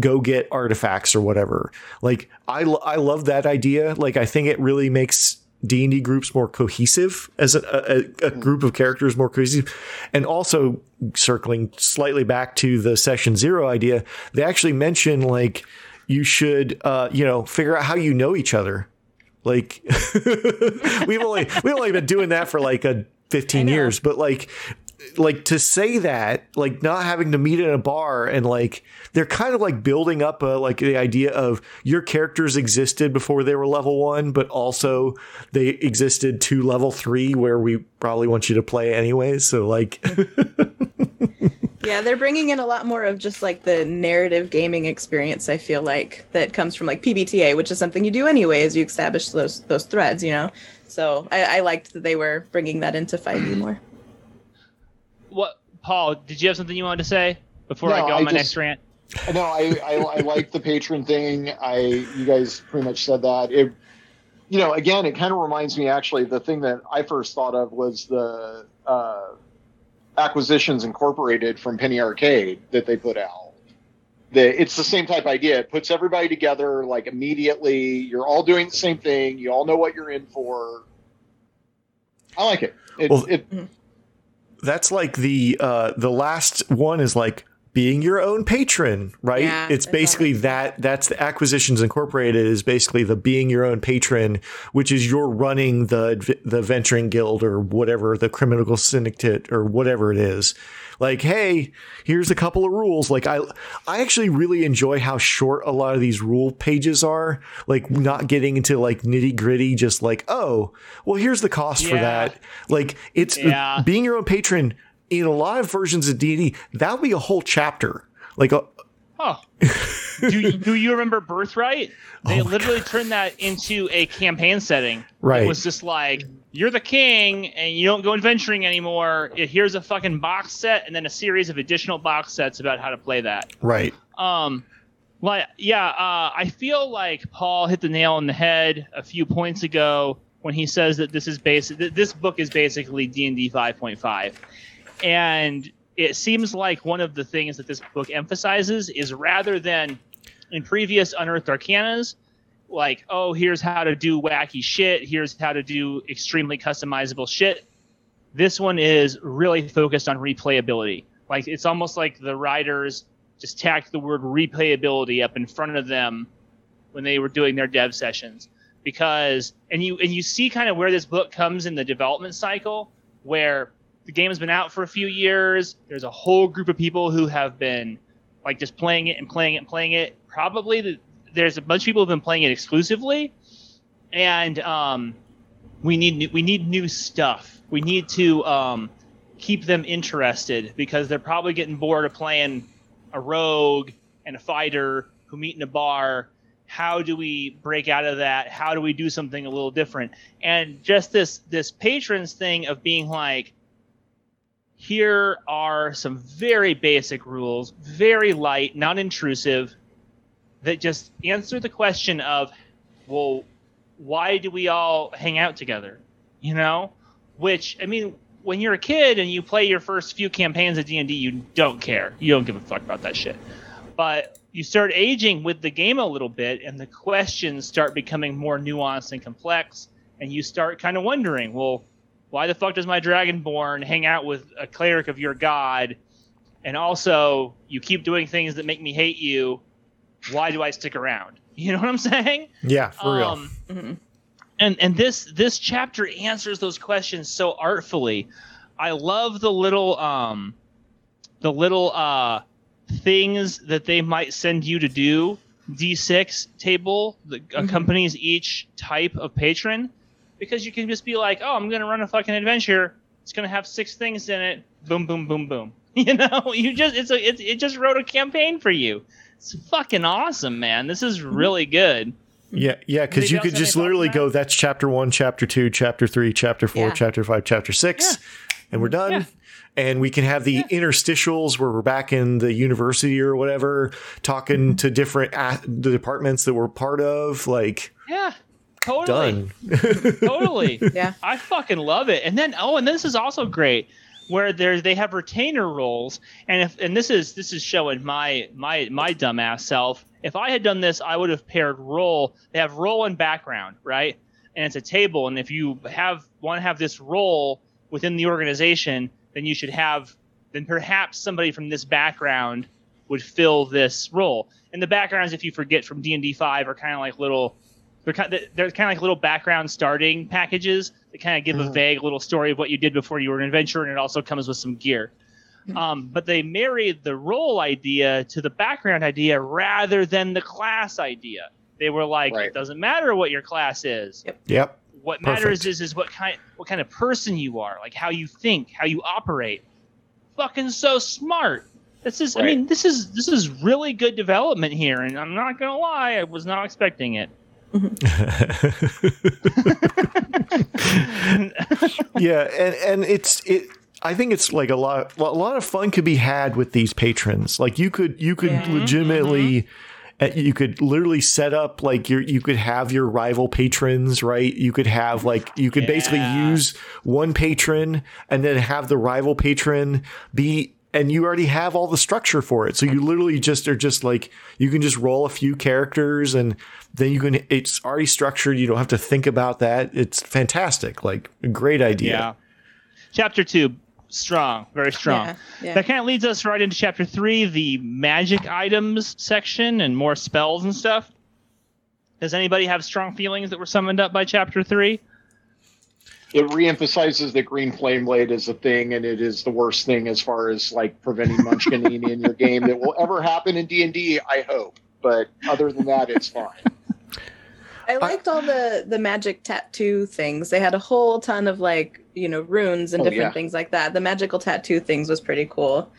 go get artifacts or whatever. Like I, I love that idea. Like I think it really makes D and D groups more cohesive as a, a, a, group of characters more cohesive, and also circling slightly back to the session zero idea, they actually mention like you should, uh, you know, figure out how you know each other. Like *laughs* we've only we've only been doing that for like a 15 years but like like to say that like not having to meet in a bar and like they're kind of like building up a like the idea of your characters existed before they were level 1 but also they existed to level 3 where we probably want you to play anyway so like *laughs* yeah they're bringing in a lot more of just like the narrative gaming experience i feel like that comes from like pbta which is something you do anyway as you establish those those threads you know so I, I liked that they were bringing that into 5e more. What, Paul? Did you have something you wanted to say before no, I go on my just, next rant? No, I, I, I like the patron thing. I you guys pretty much said that. It, you know, again, it kind of reminds me actually. The thing that I first thought of was the uh, acquisitions incorporated from Penny Arcade that they put out the, it's the same type idea. It puts everybody together like immediately. You're all doing the same thing. You all know what you're in for. I like it. it well, it, that's like the uh, the last one is like being your own patron, right? Yeah, it's basically that that's the acquisitions incorporated is basically the being your own patron, which is you're running the the venturing guild or whatever, the criminal syndicate or whatever it is like, hey, here's a couple of rules. Like I I actually really enjoy how short a lot of these rule pages are. Like not getting into like nitty gritty, just like, oh, well, here's the cost yeah. for that. Like it's yeah. being your own patron in a lot of versions of D&D, that would be a whole chapter. Like uh, a, Oh, do you, do you remember Birthright? They oh literally God. turned that into a campaign setting. Right. It was just like you're the king and you don't go adventuring anymore. Here's a fucking box set and then a series of additional box sets about how to play that. Right. Um, like yeah, uh, I feel like Paul hit the nail on the head a few points ago when he says that this is basic. This book is basically D and D 5.5, and it seems like one of the things that this book emphasizes is rather than in previous unearthed arcanas like oh here's how to do wacky shit. Here's how to do extremely customizable shit. This one is really focused on replayability. Like it's almost like the writers just tacked the word replayability up in front of them when they were doing their dev sessions. Because and you and you see kind of where this book comes in the development cycle where the game has been out for a few years. There's a whole group of people who have been like just playing it and playing it and playing it. Probably the, there's a bunch of people who've been playing it exclusively and um, we need new, we need new stuff. We need to um, keep them interested because they're probably getting bored of playing a rogue and a fighter who meet in a bar. How do we break out of that? How do we do something a little different? And just this this patrons thing of being like here are some very basic rules very light non intrusive that just answer the question of well why do we all hang out together? You know? Which i mean when you're a kid and you play your first few campaigns of d&d you don't care. You don't give a fuck about that shit. But you start aging with the game a little bit and the questions start becoming more nuanced and complex. And you start kind of wondering well why the fuck does my dragonborn hang out with a cleric of your god? And also you keep doing things that make me hate you why do i stick around? *laughs* You know what i'm saying? Yeah for real. Um, mm-hmm. and and this this chapter answers those questions so artfully. I love the little um the little uh things that they might send you to do. D6 table that mm-hmm. accompanies each type of patron because you can just be like oh i'm gonna run a fucking adventure. It's gonna have six things in it. Boom boom boom boom. *laughs* You know you just it's a it, it just wrote a campaign for you it's fucking awesome man this is mm-hmm. really good yeah yeah because you could just literally go that's chapter one chapter two chapter three chapter four yeah. chapter five chapter six yeah. and we're done yeah and we can have the yeah. interstitials where we're back in the university or whatever, talking mm-hmm. to different the departments that we're part of. Like, yeah, totally, done, *laughs* totally. Yeah, I fucking love it. And then, oh, and this is also great where there's they have retainer roles, and if and this is this is showing my my my dumbass self. If I had done this, I would have paired role. They have role and background, right? And it's a table, and if you have want to have this role within the organization, then you should have then perhaps somebody from this background would fill this role. And the backgrounds, if you forget from D and D five, are kind of like little. They're kind, of, they're kind of like little background starting packages that kind of give mm-hmm. a vague little story of what you did before you were an adventurer, and it also comes with some gear. Mm-hmm. Um, but they married the role idea to the background idea rather than the class idea. They were like, right. it doesn't matter what your class is. Yep. Yep. What Perfect. matters is is what kind what kind of person you are, like how you think, how you operate. Fucking so smart. This is right. I mean, this is this is really good development here, and I'm not gonna lie, I was not expecting it. *laughs* yeah, and and it's it I think it's like a lot a lot of fun could be had with these patrons. Like you could you could yeah. legitimately mm-hmm you could literally set up like your you could have your rival patrons right you could have like you could yeah. basically use one patron and then have the rival patron be and you already have all the structure for it so you literally just are just like you can just roll a few characters and then you can it's already structured you don't have to think about that it's fantastic like a great idea yeah chapter 2 strong, very strong. Yeah, yeah. That kind of leads us right into chapter three, the magic items section and more spells and stuff. Does anybody have strong feelings that were summoned up by chapter three? It reemphasizes that green flame blade is a thing, and it is the worst thing as far as like preventing munchkining in your game that will ever happen in D and D. I hope, but other than that, it's fine. I liked all the the magic tattoo things. They had a whole ton of like you know runes and oh, different yeah. things like that. The magical tattoo things was pretty cool.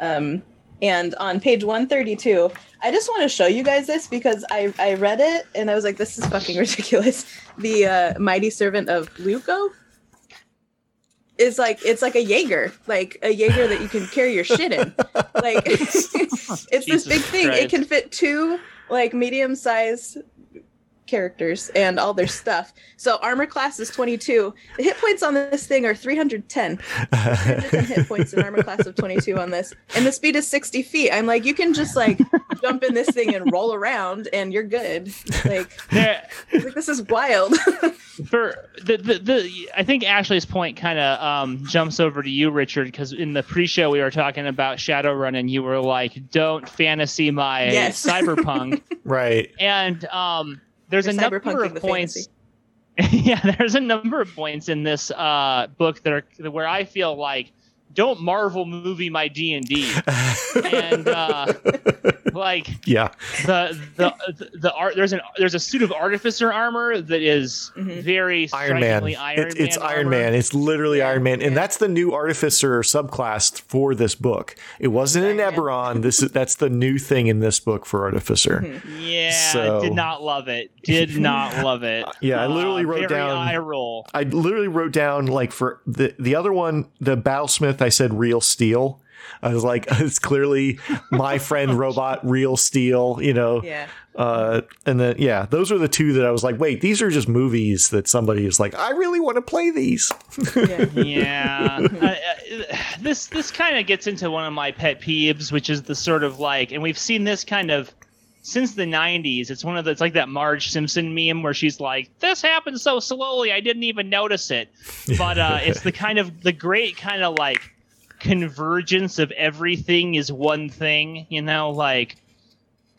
Um, and on page 132, I just want to show you guys this because I, I read it and I was like, this is fucking *laughs* ridiculous. The uh, mighty servant of Leuk-o is like it's like a Jaeger, like a Jaeger that you can carry your shit in. Like *laughs* it's Jesus this big thing. Christ. It can fit two like medium sized characters and all their stuff. So armor class is 22. The hit points on this thing are 310. 310 hit points in armor class of 22 on this. And the speed is 60 feet. I'm like, you can just like jump in this thing and roll around and you're good. Like, like this is wild. *laughs* for the, the, the I think Ashley's point kind of um, jumps over to you, Richard, because in the pre-show we were talking about Shadowrun, and you were like, "Don't fantasy my yes. *laughs* cyberpunk." right. And um, there's You're a number of points. *laughs* yeah, there's a number of points in this uh, book that are where I feel like don't Marvel movie my D and D, *laughs* and uh, like yeah, the the the, the art there's an there's a suit of artificer armor that is mm-hmm. very Iron Man. Iron it, it's Iron Man. It's literally yeah, Iron Man, and that's the new artificer subclass for this book. It wasn't in Eberron. This is that's the new thing in this book for artificer. Mm-hmm. *laughs* Yeah, so, did not love it. Did *laughs* not love it. Yeah, I literally uh, wrote down. Eye roll. I literally wrote down like for the the other one, the Battlesmith. I said real steel. I was like, *laughs* it's clearly my friend robot real steel, you know. Yeah. Uh, and then yeah, those are the two that I was like, wait, these are just movies that somebody is like, I really want to play these. yeah. *laughs* yeah. Uh, uh, this this kind of gets into one of my pet peeves, which is the sort of like, and we've seen this kind of since the 90s it's one of the it's like that marge simpson meme where she's like this happened so slowly i didn't even notice it but uh it's the kind of the great kind of like convergence of everything is one thing, you know, like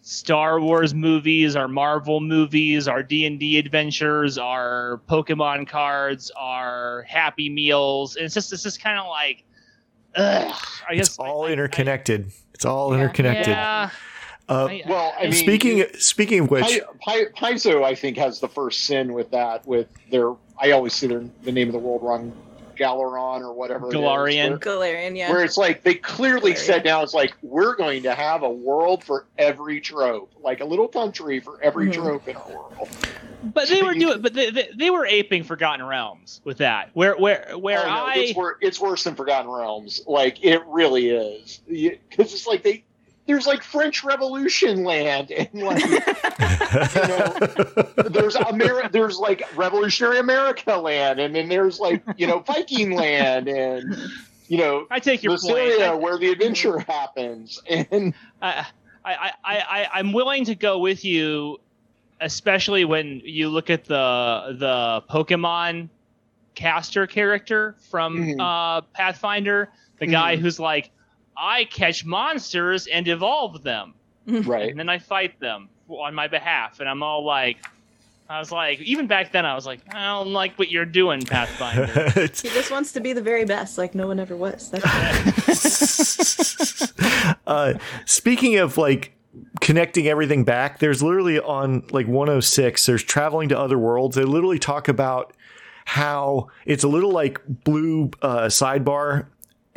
Star Wars movies, our Marvel movies, our D&D adventures, our Pokemon cards, our Happy Meals. And it's just it's just kind of like ugh, I guess it's all I, interconnected. I, it's all yeah, interconnected. Yeah. Uh, well, I mean, speaking speaking of which, Paizo I think has the first sin with that. With their, I always see their the name of the world wrong. Galeron or whatever. Golarion. Golarion, yeah. Where it's like they clearly Golarion. said now it's like we're going to have a world for every trope, like a little country for every mm-hmm. trope in our world. But they were doing, but they, they, they, were aping Forgotten Realms with that. Where where where oh, no, I it's, wor- it's worse than Forgotten Realms. Like it really is, because it's like they there's like French Revolution land and like you know there's Ameri- there's like Revolutionary America land and then there's like you know Viking land and you know I take your Syria where the adventure happens and I, I I I'm willing to go with you especially when you look at the the Pokemon caster character from mm-hmm. uh, Pathfinder the guy mm-hmm. who's like I catch monsters and evolve them. *laughs* Right. And then I fight them on my behalf. And I'm all like, I was like, even back then, I was like, I don't like what you're doing, Pathfinder. *laughs* he just wants to be the very best, like no one ever was. That's *laughs* uh, speaking of like connecting everything back, there's literally on like 106, there's traveling to other worlds. They literally talk about how it's a little like blue uh, sidebar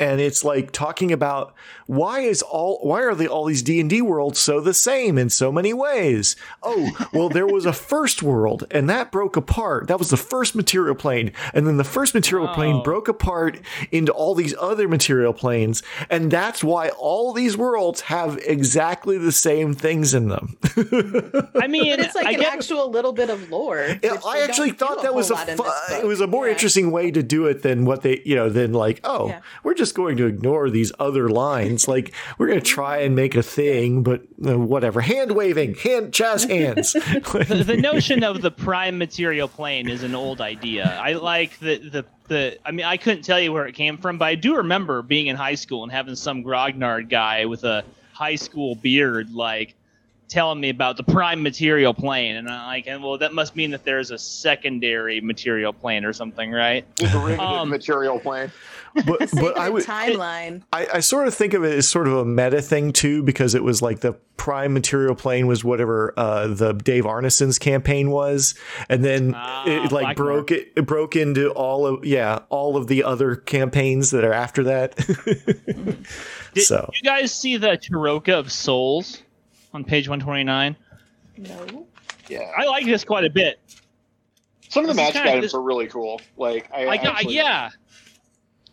and it's like talking about why is all why are the all these D&D worlds so the same in so many ways? Oh, well there was a *laughs* first world and that broke apart. That was the first material plane and then the first material oh. plane broke apart into all these other material planes and that's why all these worlds have exactly the same things in them. *laughs* I mean, but it's like I an get, actual little bit of lore. I actually thought that was a fu- it was a more yeah. interesting way to do it than what they, you know, than like, oh, yeah. we're just going to ignore these other lines. like we're going to try and make a thing, but uh, whatever. Hand waving, hand jazz hands. the, *laughs* *laughs* the, notion of the prime material plane is an old idea. I like the the the. I mean, I couldn't tell you where it came from, but I do remember being in high school and having some grognard guy with a high school beard like telling me about the prime material plane, and I'm like, and well, that must mean that there's a secondary material plane or something, right? Derivative um, material plane *laughs* but but I would timeline. I, I sort of think of it as sort of a meta thing too, because it was like the prime material plane was whatever uh, the Dave Arneson's campaign was, and then ah, it like broke it, it broke into all of yeah all of the other campaigns that are after that. *laughs* Did so you guys see the Tarokka of Souls on page one twenty nine? No. Yeah, I like this quite a bit. Some of the magic items this, are really cool. Like I, I actually, yeah,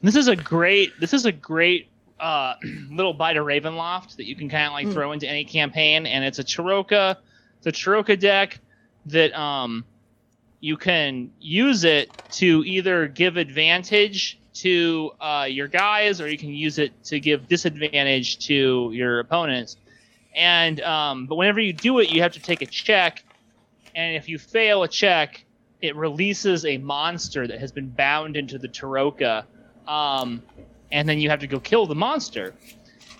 this is a great. This is a great uh, *clears throat* little bite of Ravenloft that you can kind of like mm. throw into any campaign, and it's a Tarokka. It's a Tarokka deck that um, you can use it to either give advantage to uh, your guys, or you can use it to give disadvantage to your opponents. And um, but whenever you do it, you have to take a check, and if you fail a check, it releases a monster that has been bound into the Tarokka, um, and then you have to go kill the monster.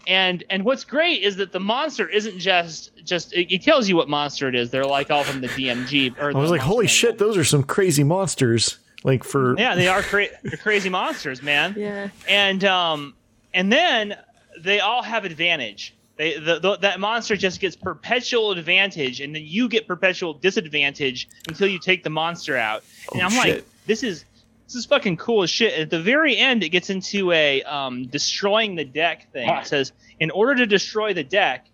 And and what's great is that the monster isn't just just it, it tells you what monster it is. They're like all from the DMG. Or I was like, holy shit, those are some crazy monsters. Like for yeah, they are cra- they're crazy monsters, man. Yeah. And um and then they all have advantage. They, the, the, that monster just gets perpetual advantage, and then you get perpetual disadvantage until you take the monster out. And oh, I'm shit. like, this is this is fucking cool as shit. At the very end, it gets into a um, destroying the deck thing. It says, in order to destroy the deck,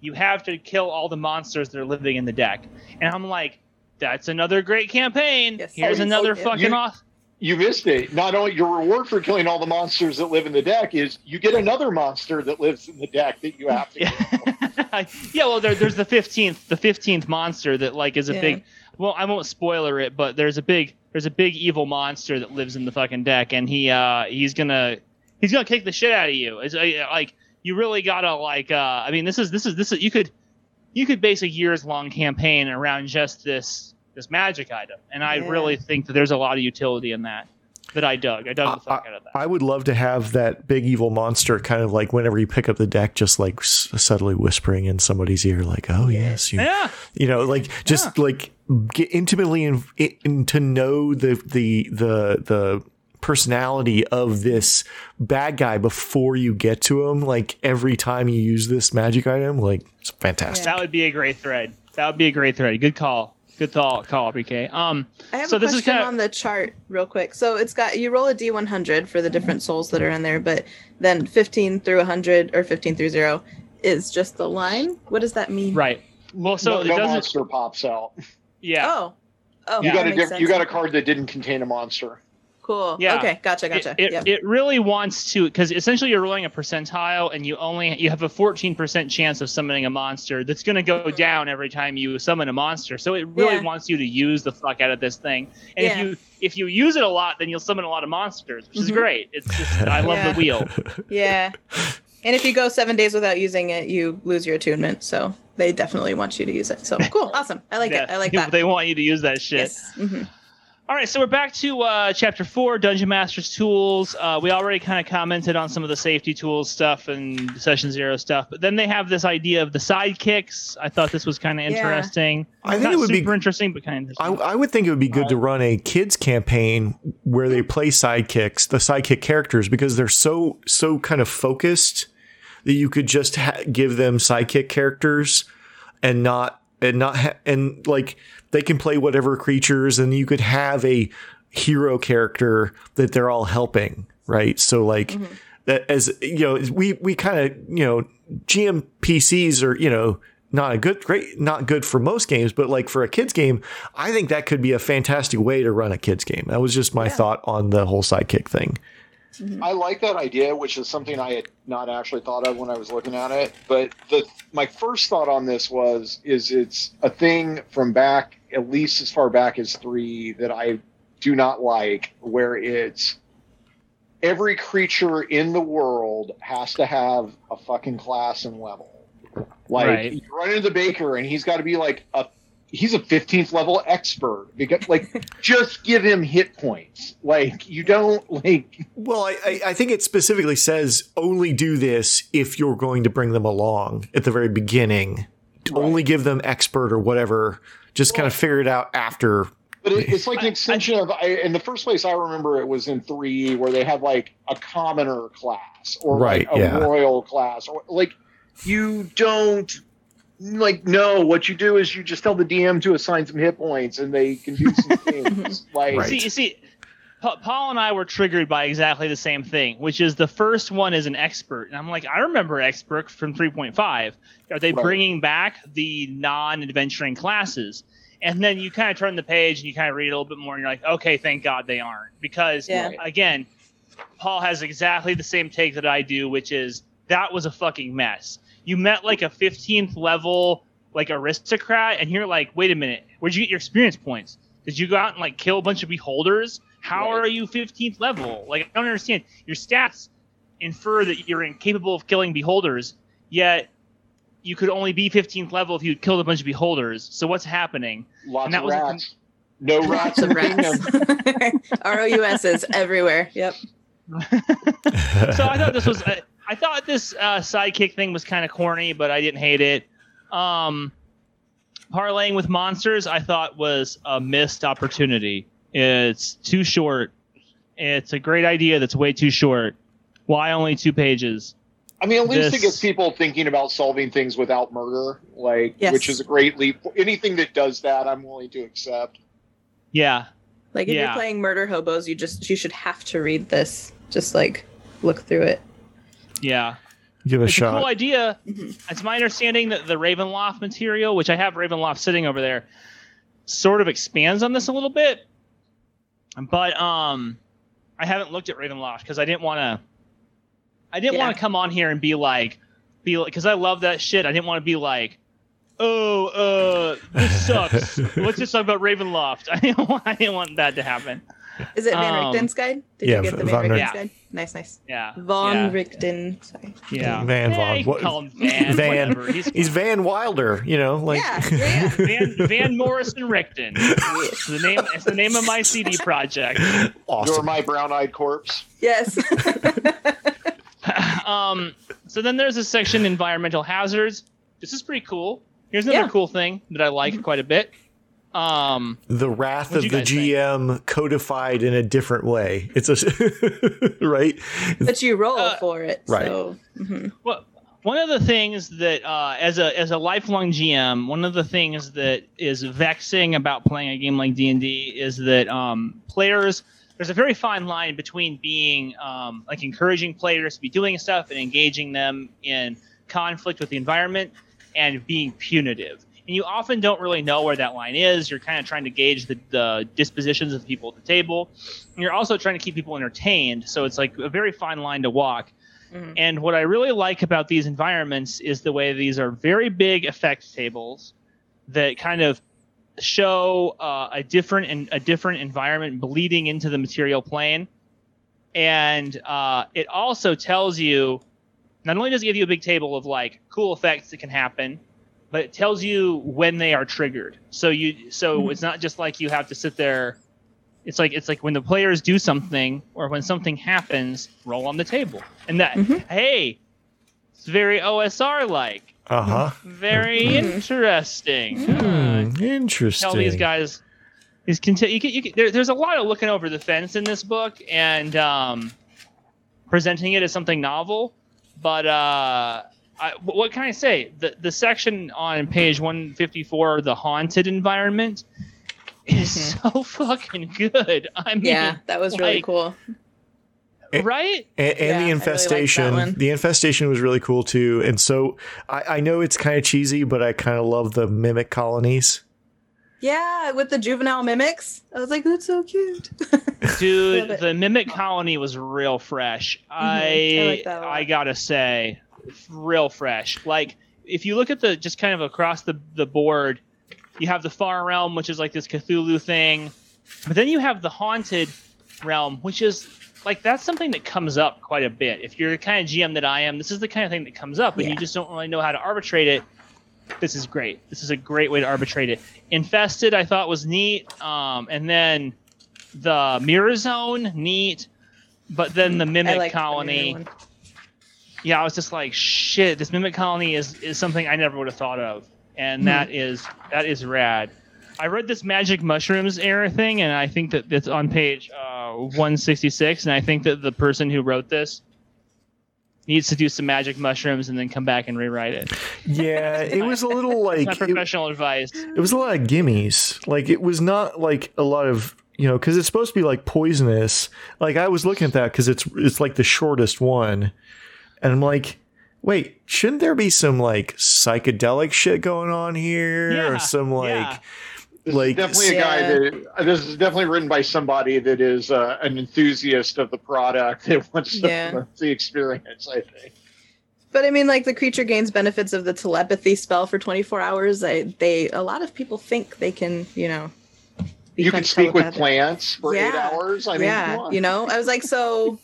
you have to kill all the monsters that are living in the deck. And I'm like, that's another great campaign. Yes, Here's another oh, fucking you, off you missed it. Not only your reward for killing all the monsters that live in the deck is you get another monster that lives in the deck that you have to *laughs* yeah. yeah, well there, there's the 15th the 15th monster that like is a yeah. big well I won't spoiler it but there's a big there's a big evil monster that lives in the fucking deck and he uh he's going to he's to kick the shit out of you. It's uh, like you really got to like uh I mean this is this is this is you could you could base a years long campaign around just this this magic item, and I yeah. really think that there's a lot of utility in that. That I dug. I dug the fuck I, out of that. I would love to have that big evil monster kind of like whenever you pick up the deck, just like s- subtly whispering in somebody's ear, like, "Oh yes, you, yeah. you know, like just yeah. like get intimately in, in, to know the the the the personality of this bad guy before you get to him. Like every time you use this magic item, like it's fantastic. That would be a great thread. That would be a great thread. Good call. Good thought, call, BK. Um, I have so a question kind of... on the chart, real quick. So it's got you roll a d100 for the different souls that are in there, but then 15 through 100 or 15 through zero is just the line. What does that mean? Right. Well, so no, no monster pops out. Yeah. Oh. Oh. You got a diff- you got a card that didn't contain a monster. Cool. Yeah. Okay. Gotcha. Gotcha. It, it, yep. it really wants to because essentially you're rolling a percentile and you only you have a 14% chance of summoning a monster that's going to go down every time you summon a monster. So it really yeah. wants you to use the fuck out of this thing. And yeah. if you if you use it a lot, then you'll summon a lot of monsters, which mm-hmm. is great. It's just I love yeah. the wheel. Yeah. And if you go seven days without using it, you lose your attunement. So they definitely want you to use it. So cool, *laughs* awesome. I like it. I like that. They want you to use that shit. Yes. Mm-hmm. All right, so we're back to uh, chapter four, Dungeon Master's tools. Uh, we already kind of commented on some of the safety tools stuff and session zero stuff, but then they have this idea of the sidekicks. I thought this was kind of interesting. Yeah. I think Not it would super be interesting, but kind of. I, I, would think it would be good uh, to run a kids campaign where they play sidekicks, the sidekick characters, because they're so so kind of focused that you could just ha- give them sidekick characters and not and not ha- and like they can play whatever creatures and you could have a hero character that they're all helping, right? So like mm-hmm. that as you know, we we kind of, you know, GM PCs are, you know, not a good great not good for most games, but like for a kids game, I think that could be a fantastic way to run a kids game. That was just my yeah. thought on the whole sidekick thing. Mm-hmm. I like that idea, which is something I had not actually thought of when I was looking at it. But the my first thought on this was is it's a thing from back at least as far back as three that I do not like, where it's every creature in the world has to have a fucking class and level. Like right. you run into the baker and he's got to be like a he's a 15th level expert. Because like *laughs* just give him hit points. Like you don't like well I, I think it specifically says only do this if you're going to bring them along at the very beginning. Right. only give them expert or whatever. Just well, kind of figure it out after. But it, it's like an extension I, of I, in the first place i remember it was in 3e where they had like a commoner class or right, like a yeah. royal class or like you don't like no what you do is you just tell the dm to assign some hit points and they can do some *laughs* things like right. see you see Paul and I were triggered by exactly the same thing, which is the first one is an expert, and I'm like, I remember expert from 3.5. Are they right. bringing back the non-adventuring classes? And then you kind of turn the page and you kind of read a little bit more, and you're like, okay, thank God they aren't, because yeah. again, Paul has exactly the same take that I do, which is that was a fucking mess you met like a 15th level like aristocrat, and you're like, wait a minute, where'd you get your experience points? Did you go out and like kill a bunch of beholders? How right. are you 15th level? Like, I don't understand. Your stats infer that you're incapable of killing beholders, yet you could only be 15th level if you killed a bunch of beholders. So what's happening? Lots and that of was rats. No *laughs* rats Lots of in the kingdom. rats. R O U S. R O U S is everywhere. Yep. *laughs* so I thought this was I, I thought this uh, sidekick thing was kind of corny, but I didn't hate it. Um, parlaying with monsters, I thought was a missed opportunity. It's too short. It's a great idea that's way too short. Why only two pages? I mean, at least This- it gets people thinking about solving things without murder, like Yes. which is a great leap. Anything that does that, I'm willing to accept. Yeah, Like if Yeah. you're playing murder hobos, you just you should have to read this. Just like look through it. Yeah. Give a it's a shot. cool idea. Mhm. It's my understanding that the Ravenloft material, which I have Ravenloft sitting over there, sort of expands on this a little bit. But um, I haven't looked at Ravenloft because I didn't want to. I didn't Yeah. want to come on here and be like, be like, because I love that shit. I didn't want to be like, oh, uh, this *laughs* sucks. Let's just talk about Ravenloft. *laughs* I didn't want, I didn't want that to happen. Is it Van Um, Richten's guide? Did yeah, you get the Van Van Richten's Yeah. guide? Nice, nice. Yeah. Von yeah, Richten. Sorry. Yeah. Van Yeah, Von. you What- call him Van. Van. whatever. He's, *laughs* He's Van Wilder, you know, like *laughs* Yeah, yeah, Van, Van Morrison Richten. It's the name. It's the name of my CD project. You're my brown-eyed corpse. Yes. *laughs* um, so then there's a section environmental hazards. This is pretty cool. Here's another Yeah. cool thing that I like quite a bit. Um, the wrath of the guys think? GM codified in a different way. It's a *laughs* right. but you roll Uh, for it. right. So mhm. well, one of the things that uh, as a as a lifelong GM, one of the things that is vexing about playing a game like D and D is that um, players. There's a very fine line between being um, like encouraging players to be doing stuff and engaging them in conflict with the environment and being punitive. And you often don't really know where that line is. You're kind of trying to gauge the, the dispositions of the people at the table. And you're also trying to keep people entertained. So it's like a very fine line to walk. Mhm. And what I really like about these environments is the way these are very big effect tables that kind of show uh, a different and a different environment bleeding into the material plane. And uh, it also tells you not only does it give you a big table of like cool effects that can happen, but it tells you when they are triggered. So you so Mhm. it's not just like you have to sit there. It's like it's like when the players do something or when something happens, roll on the table, and that Mhm. hey, it's very OSR like, Uh huh. very Mhm. interesting. Uh, interesting. tell these guys these conti- you can, you can, there, there's a lot of looking over the fence in this book and um, presenting it as something novel but uh, I, what can i say the, the section on page 154 the haunted environment is *laughs* so fucking good i mean yeah, that was really like- cool. right and, and Yeah, the really liked that infestation one. the infestation was really cool too and so i, I know it's kind of cheesy but i kind of love the mimic colonies Yeah, with the juvenile mimics. I was like, that's so cute. *laughs* dude the mimic colony was real fresh i Mm-hmm. I like that i gotta say real fresh. Like if you look at the just kind of across the the board you have the far realm which is like this cthulhu thing but then you have the haunted realm which is like that's something that comes up quite a bit. If you're the kind of gm that i am this is the kind of thing that comes up and you just don't really know how to arbitrate it. This is great. This is a great way to arbitrate it. Infested i thought was neat um, and then the mirror zone neat but then the mimic liked the colony. one. Yeah i was just like shit this mimic colony is is something i never would have thought of. And Hmm. that is that is rad. I read this magic mushrooms error thing and i think that it's on page uh, 166 and i think that the person who wrote this needs to do some magic mushrooms and then come back and rewrite it. Yeah it was a little *laughs* like my it, professional advice. it was a lot of gimmies. Like it was not like a lot of you know because it's supposed to be like poisonous. Like i was looking at that because it's it's like the shortest one and i'm like wait shouldn't there be some like psychedelic shit going on here Yeah, or some like yeah. This Like- is definitely a guy that uh, this is definitely written by somebody that is uh, an enthusiast of the product that wants to Yeah. *laughs* the experience. I think. But I mean, like the creature gains benefits of the telepathy spell for 24 hours. I, they a lot of people think they can, you know, You can speak with plants for eight hours. I mean, yeah, you know, I was like, so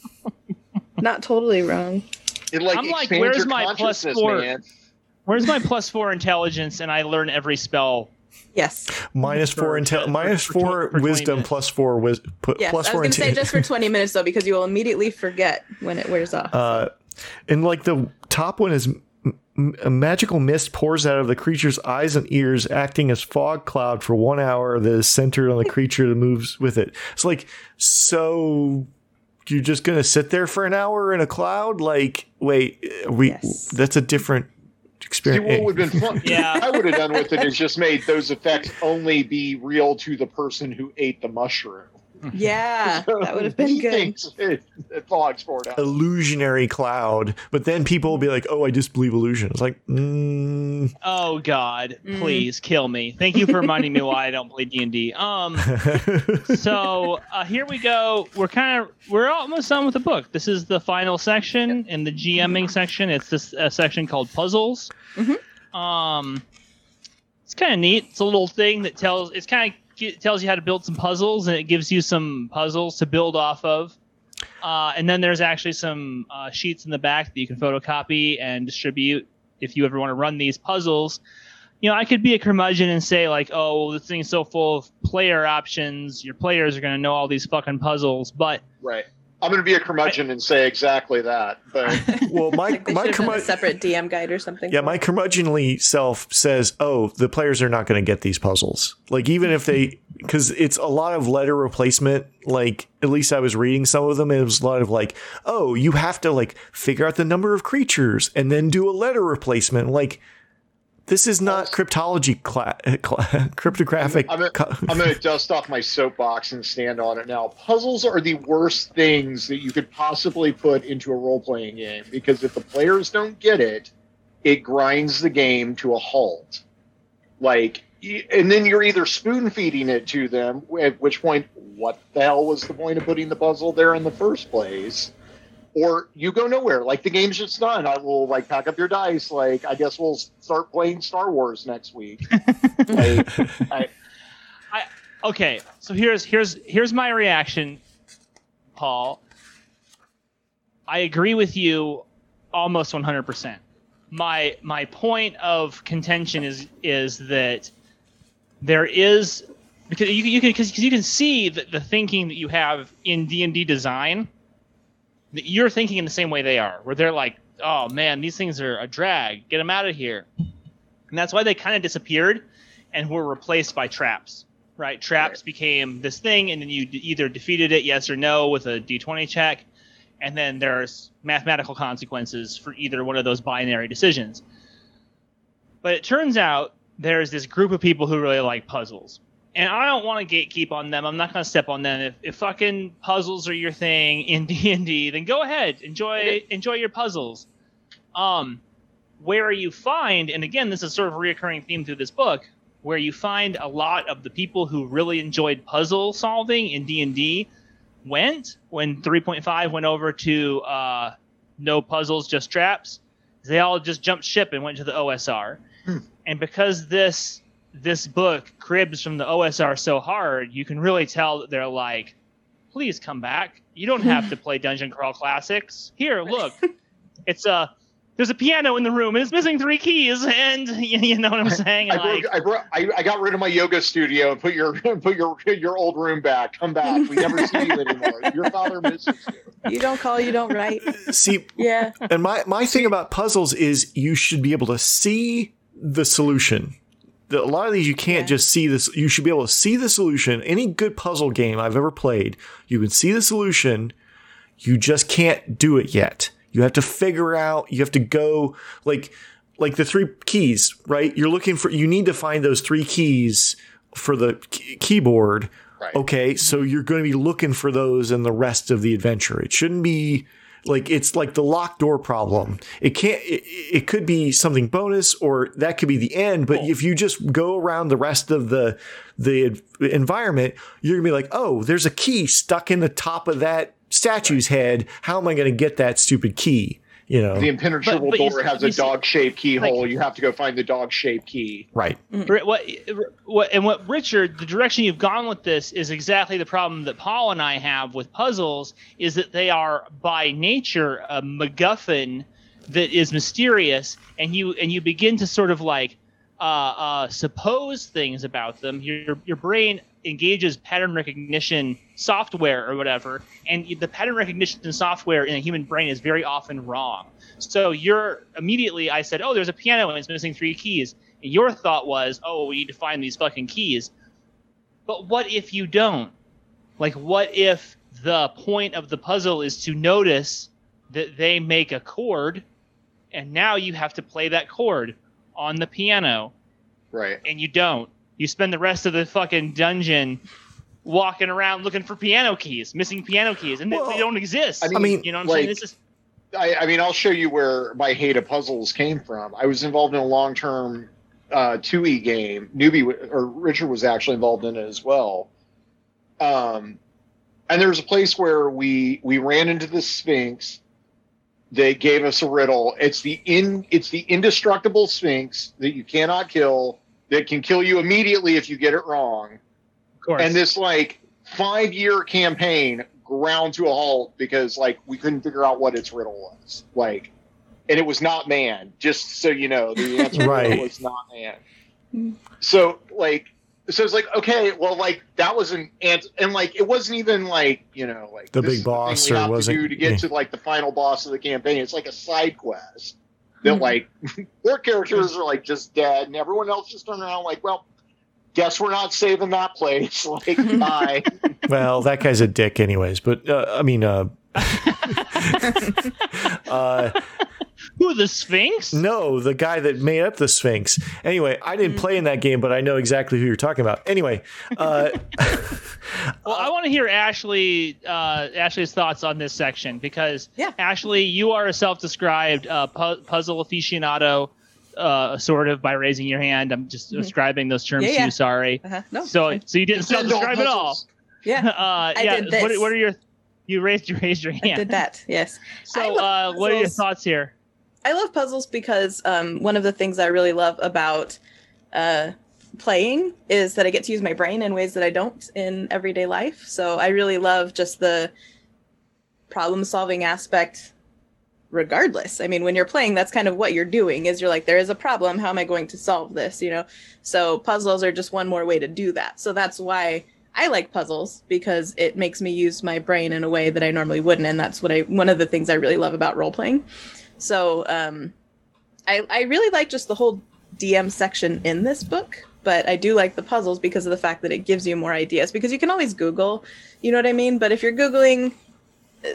*laughs* not totally wrong. It like I'm like, where's my four? man. where's my plus four intelligence and i learn every spell Yes. Minus four intel, minus four for, for wisdom, plus four wis- p- yes, plus I was going to say just for twenty minutes though, because you will immediately forget when it wears off. Uh, and like the top one is a magical mist pours out of the creature's eyes and ears, acting as fog cloud for one hour that is centered on the creature that moves with it. It's like, so you're just gonna sit there for an hour in a cloud? Like, wait, we yes. that's a different experience. See, what would have been fun? *laughs* yeah, I would have done with it is just made those effects only be real to the person who ate the mushroom. Yeah, *laughs* that would have been good. It, it fogs for it. Illusionary cloud, but then people will be like, "Oh, I disbelieve illusion." It's like, mm. oh God, mm. please kill me. Thank you for reminding me why I don't play D and D. Um, *laughs* so uh, here we go. We're kind of we're almost done with the book. This is the final section in the GMing section. It's this uh, section called puzzles. Mm-hmm. Um, it's kind of neat. It's a little thing that tells. It's kind of it tells you how to build some puzzles and it gives you some puzzles to build off of. Uh, and then there's actually some uh, sheets in the back that you can photocopy and distribute if you ever want to run these puzzles. You know, I could be a curmudgeon and say like, "Oh, well, this thing's so full of player options. Your players are going to know all these fucking puzzles." But right, I'm going to be a curmudgeon I, and say exactly that. But *laughs* well, my like my curmud- separate DM guide or something. Yeah, my curmudgeonly self says, "Oh, the players are not going to get these puzzles. Like even if they, because it's a lot of letter replacement. Like at least I was reading some of them, and it was a lot of like, oh, you have to like figure out the number of creatures and then do a letter replacement. Like this is not cryptology, cla- eh, cla- *laughs* cryptographic. I'm, I'm going *laughs* to dust off my soapbox and stand on it now. Puzzles are the worst things that you could possibly put into a role playing game because if the players don't get it, it grinds the game to a halt. Like, and then you're either spoon feeding it to them, at which point, what the hell was the point of putting the puzzle there in the first place? Or you go nowhere. Like the game's just done. I will like pack up your dice. Like I guess we'll start playing Star Wars next week. *laughs* like, I, I, okay, so here's here's here's my reaction, Paul. I agree with you almost 100%. My my point of contention is is that there is because you, you can because you can see the, the thinking that you have in D&D design you're thinking in the same way they are, where they're like, "Oh man, these things are a drag. Get them out of here." And that's why they kind of disappeared and were replaced by traps. Right? Traps right. became this thing, and then you either defeated it, yes or no, with a d20 check, and then there's mathematical consequences for either one of those binary decisions. But it turns out there's this group of people who really like puzzles and I don't want to gatekeep on them. I'm not going to step on them. If, if fucking puzzles are your thing *laughs* in D and D, then go ahead, enjoy enjoy your puzzles. Um, where you find, and again, this is sort of a reoccurring theme through this book, where you find a lot of the people who really enjoyed puzzle solving in D and D went when 3.5 went over to uh, no puzzles, just traps. They all just jumped ship and went to the OSR, hmm. and because this this book cribs from the OSR so hard, you can really tell that they're like, please come back. You don't have to *laughs* play Dungeon Crawl Classics. Here, *laughs* look. it's a there's a piano in the room and it's missing three keys and *laughs* you know what I'm saying? I, like, I, broke, I, I, got rid of my yoga studio and put your put your your old room back. Come back. We never see you anymore. Your father misses you. You don't call, you don't write. See, yeah. And my my thing about puzzles is you should be able to see the solution the, a lot of these you can't yeah. just see this. You should be able to see the solution. Any good puzzle game I've ever played, you can see the solution. You just can't do it yet. You have to figure out. You have to go like like the three keys, right? You're looking for. You need to find those three keys for the key- keyboard. Right. Okay, so mm-hmm. you're going to be looking for those in the rest of the adventure. It shouldn't be like it's like the locked door problem. It can't. It, it could be something bonus, or that could be the end. But if you just go around the rest of the the environment, you're gonna be like, oh, there's a key stuck in the top of that statue's head. How am I to get that stupid key? You know. The impenetrable but, but door has a dog-shaped keyhole. like, you have to go find the dog-shaped key. Right. Mm. what, what and what richard the direction you've gone with this is exactly the problem that paul and i have with puzzles is that they are by nature a macguffin that is mysterious and you and you begin to sort of like uh, uh, suppose things about them, your your brain engages pattern recognition software or whatever, and the pattern recognition software in a human brain is very often wrong. So you're immediately, I said, oh, there's a piano and it's missing three keys. And your thought was, oh, we need to find these fucking keys. But what if you don't? Like, what if the point of the puzzle is to notice that they make a chord, and now you have to play that chord on the piano. Right. And you don't. You spend the rest of the fucking dungeon walking around looking for piano keys, missing piano keys, and well, they, don't exist. I mean, you know what I'm like, saying? This is. I, I, mean, I'll show you where my hate of puzzles came from. I was involved in a long-term uh, 2e game. Newbie or Richard was actually involved in it as well. Um, and there was a place where we we ran into the Sphinx. They gave us a riddle. It's the in it's the indestructible Sphinx that you cannot kill that can kill you immediately if you get it wrong. Of course. And this like five year campaign ground to a halt because like we couldn't figure out what its riddle was. Like and it was not man, just so you know, the *laughs* answer right. was not man. So like so it's like okay well like that was an and and like it wasn't even like you know like the big boss or wasn't to, to get yeah. to like the final boss of the campaign it's like a side quest that mm-hmm. like *laughs* their characters are like just dead and everyone else just turned around like well guess we're not saving that place *laughs* like *laughs* bye well that guy's a dick anyways but uh, i mean uh uh who, the Sphinx? No, the guy that made up the Sphinx. Anyway, I didn't play in that game, but I know exactly who you're talking about. Anyway, uh, well, I want to hear Ashley uh, Ashley's thoughts on this section because yeah. Ashley, you are a self-described uh, pu- puzzle aficionado. Uh, sort of by raising your hand. I'm just mm-hmm. describing those terms yeah, yeah. to you. Sorry. Uh-huh. No. So, so you didn't self-describe at all. Yeah. *laughs* Uh, yeah. What, what, are your you raised you raised your hand? I did that. Yes. So, uh, what are your thoughts here? I love puzzles because um, one of the things I really love about uh, playing is that I get to use my brain in ways that I don't in everyday life. So I really love just the problem solving aspect regardless. I mean, when you're playing, that's kind of what you're doing is you're like, there is a problem. How am I going to solve this? You know? So puzzles are just one more way to do that. So that's why I like puzzles because it makes me use my brain in a way that I normally wouldn't. And that's what I, one of the things I really love about role playing. So um, I I really like just the whole DM section in this book, but I do like the puzzles because of the fact that it gives you more ideas. Because you can always Google, you know what I mean. But if you're googling,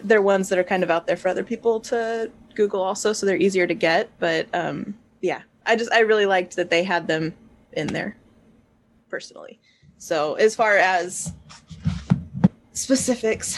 they're ones that are kind of out there for other people to Google also, so they're easier to get. But um, yeah, I just I really liked that they had them in there, personally. So as far as specifics.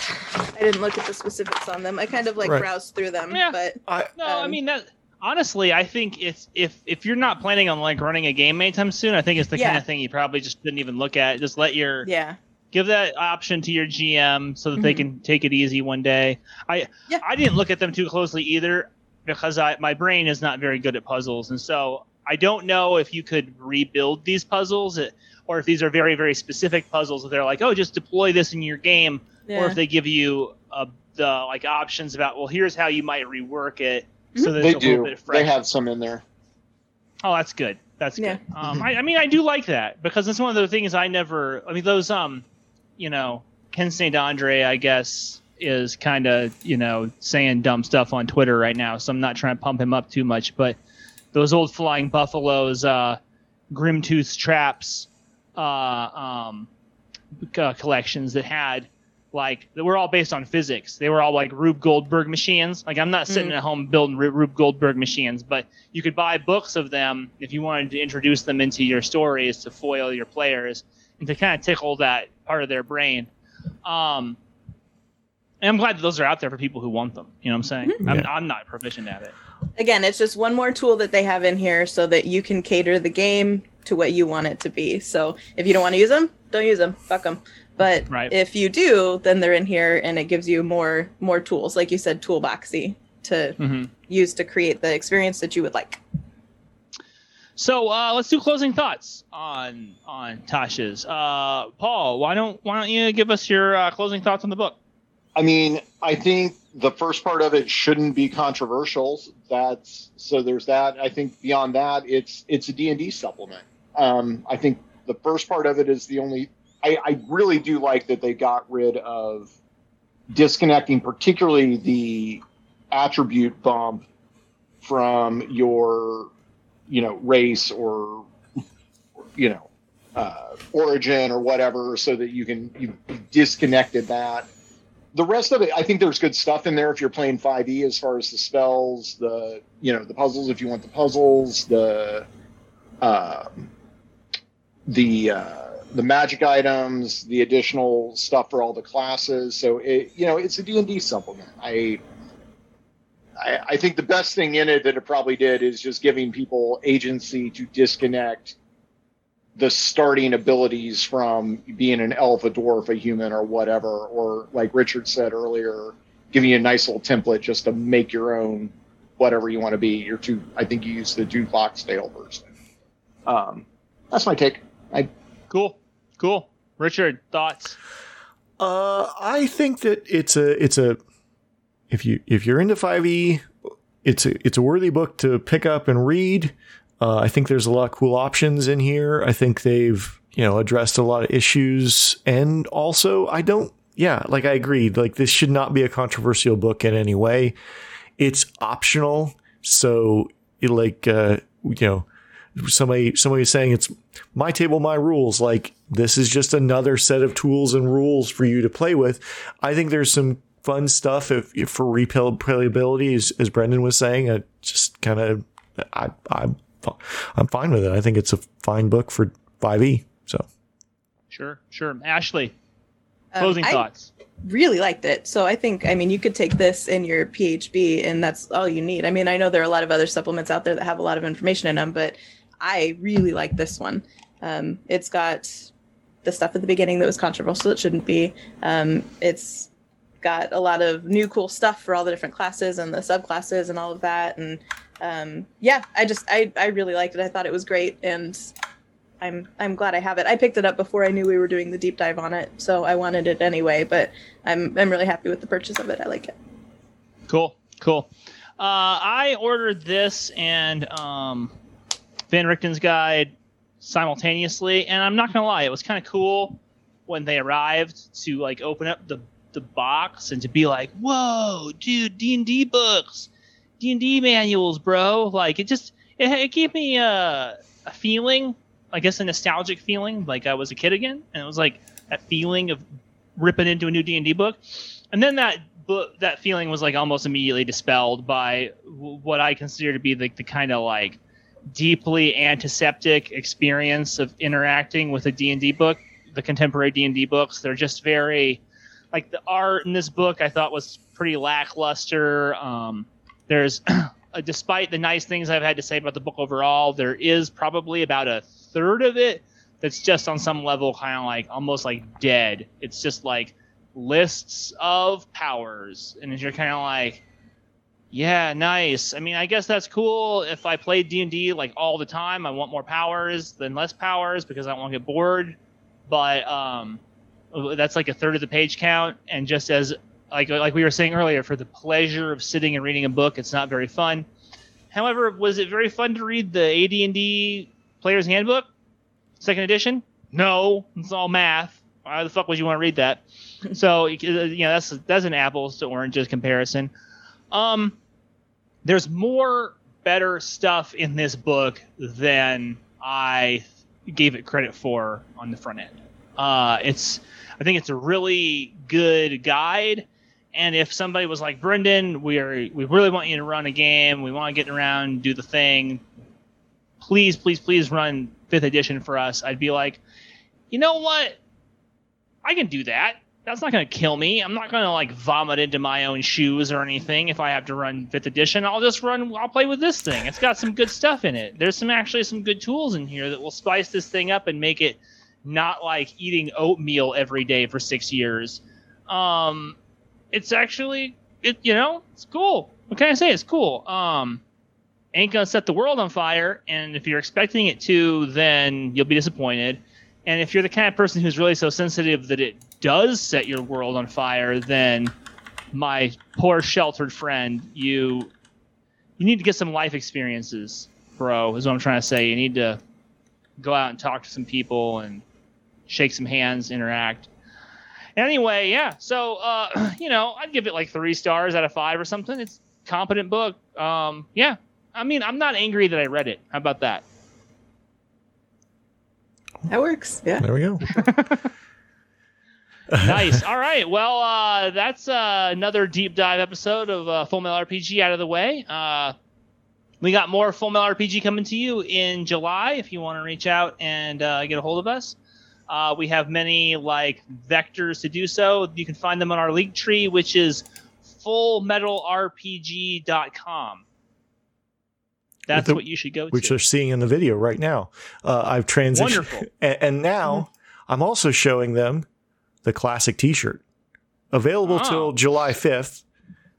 I didn't look at the specifics on them. I kind of like right. browsed through them, yeah. but I, no, um, I mean that honestly, I think it's if if you're not planning on like running a game anytime soon, I think it's the yeah. kind of thing you probably just didn't even look at. Just let your yeah give that option to your GM so that mm-hmm. they can take it easy one day. I yeah. I didn't look at them too closely either because I my brain is not very good at puzzles, and so I don't know if you could rebuild these puzzles or if these are very very specific puzzles that they're like, oh, just deploy this in your game, yeah. or if they give you uh, the like options about, well, here's how you might rework it. So mm-hmm. they do. They have some in there. Oh, that's good. That's yeah. good. Um, I, I mean, I do like that because it's one of the things I never. I mean, those um, you know, Ken St. Andre, I guess, is kind of you know saying dumb stuff on Twitter right now, so I'm not trying to pump him up too much. But those old flying buffaloes, uh, Grimtooth's traps, uh, um, uh, collections that had like they were all based on physics. They were all like Rube Goldberg machines. Like I'm not sitting mm. at home building Rube Goldberg machines, but you could buy books of them if you wanted to introduce them into your stories to foil your players and to kind of tickle that part of their brain. Um, and I'm glad that those are out there for people who want them. You know what I'm saying? Mm-hmm. I'm, yeah. I'm not proficient at it. Again, it's just one more tool that they have in here so that you can cater the game to what you want it to be. So if you don't want to use them, don't use them. Fuck them. But right. if you do, then they're in here and it gives you more more tools, like you said, toolboxy to mm-hmm. use to create the experience that you would like. So uh, let's do closing thoughts on on Tasha's. Uh, Paul, why don't why don't you give us your uh, closing thoughts on the book? I mean, I think the first part of it shouldn't be controversial. That's so there's that. I think beyond that, it's it's a D and D supplement. Um, I think the first part of it is the only. I, I really do like that they got rid of disconnecting, particularly the attribute bump from your, you know, race or, you know, uh, origin or whatever, so that you can you disconnected that. The rest of it, I think there's good stuff in there if you're playing 5e as far as the spells, the you know the puzzles if you want the puzzles, the uh, the uh, the magic items, the additional stuff for all the classes. So it you know it's a D and D supplement. I, I I think the best thing in it that it probably did is just giving people agency to disconnect the starting abilities from being an elf, a dwarf, a human, or whatever, or like Richard said earlier, giving you a nice little template just to make your own whatever you want to be. Your two, I think you use the two Foxtail version. Um, that's my take. I cool, cool. Richard, thoughts? Uh, I think that it's a it's a if you if you're into 5e, it's a it's a worthy book to pick up and read. Uh, I think there's a lot of cool options in here. I think they've, you know, addressed a lot of issues. And also, I don't, yeah, like I agreed, like this should not be a controversial book in any way. It's optional. So, like, uh, you know, somebody, somebody saying it's my table, my rules. Like, this is just another set of tools and rules for you to play with. I think there's some fun stuff if, if for replayability, as, as Brendan was saying. I just kind of, I, I'm I'm fine with it. I think it's a fine book for 5e. So, sure, sure. Ashley, um, closing um, thoughts. really liked it. So I think, I mean, you could take this in your PHB, and that's all you need. I mean, I know there are a lot of other supplements out there that have a lot of information in them, but I really like this one. Um, it's got the stuff at the beginning that was controversial. It shouldn't be. Um, it's got a lot of new cool stuff for all the different classes and the subclasses and all of that, and um, yeah, I just I I really liked it. I thought it was great, and I'm I'm glad I have it. I picked it up before I knew we were doing the deep dive on it, so I wanted it anyway. But I'm I'm really happy with the purchase of it. I like it. Cool, cool. Uh, I ordered this and um, Van Richten's guide simultaneously, and I'm not gonna lie, it was kind of cool when they arrived to like open up the the box and to be like, "Whoa, dude, D and D books." D and D manuals, bro. Like it just it, it gave me a, a feeling, I guess a nostalgic feeling, like I was a kid again, and it was like that feeling of ripping into a new D and D book, and then that book that feeling was like almost immediately dispelled by what I consider to be the, the kind of like deeply antiseptic experience of interacting with a D&D book the contemporary D&D books. They're just very like the art in this book I thought was pretty lackluster. Um, there's *clears throat* uh, despite the nice things I've had to say about the book overall, there is probably about a third of it that's just on some level kind of like almost like dead. It's just like lists of powers, and you're kind of like, yeah, nice. I mean, I guess that's cool. If I play D and D like all the time, I want more powers than less powers because I don't want to get bored. But um, that's like a third of the page count, and just as like like we were saying earlier, for the pleasure of sitting and reading a book, it's not very fun. However, was it very fun to read the AD&D Player's Handbook, second edition? No, it's all math. Why the fuck would you want to read that? so you know that's that's an apples to oranges comparison. Um, there's more better stuff in this book than I gave it credit for on the front end. Uh, it's I think it's a really good guide. And if somebody was like, Brendan, we are we really want you to run a game, we want to get around, do the thing, please, please, please run fifth edition for us, I'd be like, you know what? I can do that. That's not going to kill me. I'm not going to like vomit into my own shoes or anything if I have to run fifth edition. I'll just run. I'll play with this thing. It's got some good stuff in it. There's some actually some good tools in here that will spice this thing up and make it not like eating oatmeal every day for six years. Um, it's actually it you know it's cool. What can I say? It's cool. Um, ain't gonna set the world on fire, and if you're expecting it to, then you'll be disappointed. And if you're the kind of person who's really so sensitive that it does set your world on fire, then my poor sheltered friend, you you need to get some life experiences, bro. Is what I'm trying to say. You need to go out and talk to some people and shake some hands, interact. Anyway, yeah. So, uh, *clears throat* you know, I'd give it like three stars out of five or something. It's competent book. Um, yeah. I mean, I'm not angry that I read it. How about that? That works. Yeah. There we go. *laughs* nice. All right. Well, uh, that's uh, another deep dive episode of uh, Full Metal RPG out of the way. Uh, we got more Full Metal RPG coming to you in July. If you want to reach out and uh, get a hold of us, uh, we have many like vectors to do so. You can find them on our link tree, which is fullmetalrpg.com. That's the, what you should go which to. Which they're seeing in the video right now. Uh, I've transitioned. Wonderful. *laughs* And, and now mm-hmm. I'm also showing them the classic T-shirt, available oh. till July 5th.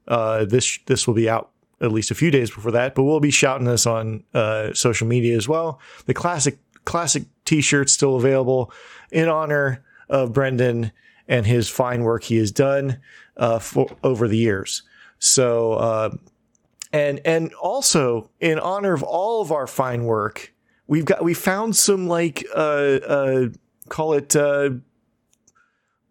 Uh, this this will be out at least a few days before that, but we'll be shouting this on uh, social media as well. The classic classic T-shirt still available in honor of Brendan and his fine work he has done uh, for over the years. So uh, and and also in honor of all of our fine work, we've got we found some like uh, uh call it uh,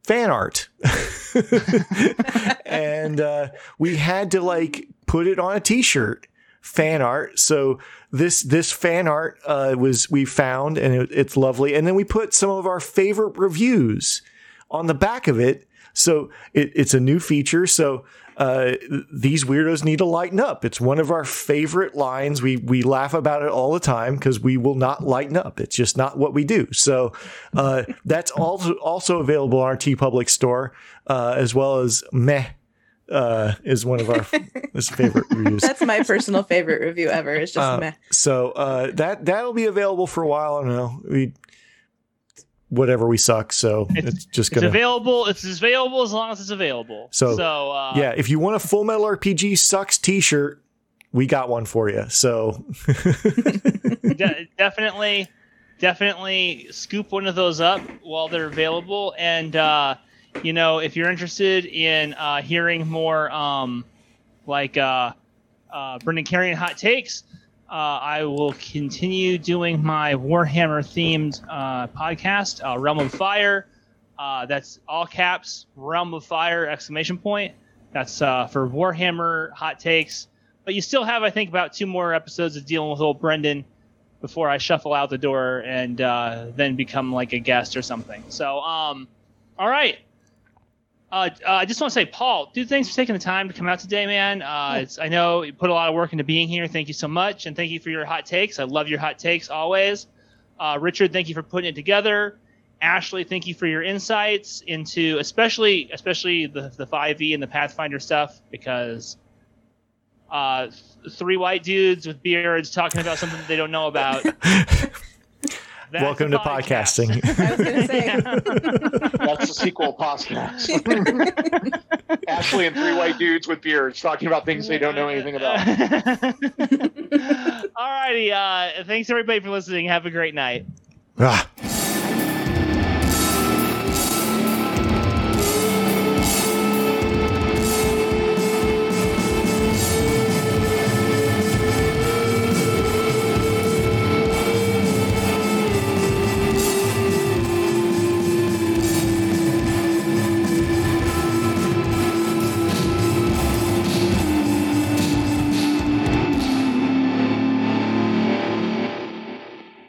fan art, *laughs* and uh, we had to like put it on a T-shirt fan art. So this this fan art uh, was we found and it, it's lovely, and then we put some of our favorite reviews on the back of it. So it, it's a new feature. So uh, these weirdos need to lighten up. It's one of our favorite lines. We we laugh about it all the time because we will not lighten up. It's just not what we do. So uh, that's also also available on our TeePublic store, uh, as well as meh. Uh, is one of our *laughs* favorite reviews. That's my personal favorite review ever. It's just uh, meh. So uh, that that'll be available for a while. I don't know. We whatever we suck. So it's, it's just gonna it's available. It's available as long as it's available. So, so uh, yeah, if you want a Full Metal RPG sucks T-shirt, we got one for you. So *laughs* de- definitely, definitely scoop one of those up while they're available. And uh, you know, if you're interested in uh, hearing more, um, like uh, uh, Brendan Carrion hot takes uh, I will continue doing my Warhammer themed uh, podcast, uh, Realm of Fire. Uh, that's all caps, Realm of Fire, exclamation point. That's uh, for Warhammer hot takes. But you still have, I think, about two more episodes of dealing with old Brendan before I shuffle out the door and uh, then become like a guest or something. So, um, all right. Uh, uh, I just want to say, Paul, dude, thanks for taking the time to come out today, man. Uh, I know you put a lot of work into being here. Thank you so much, and thank you for your hot takes. I love your hot takes always. Uh, Richard, thank you for putting it together. Ashley, thank you for your insights into especially especially the the 5e and the Pathfinder stuff because uh, three white dudes with beards talking about something they don't know about. *laughs* That's Welcome to podcast. podcasting. I was going to say. *laughs* That's the sequel podcast. *laughs* Ashley and three white dudes with beards talking about things they don't know anything about. *laughs* All righty. Uh, thanks, everybody, for listening. Have a great night. Ah.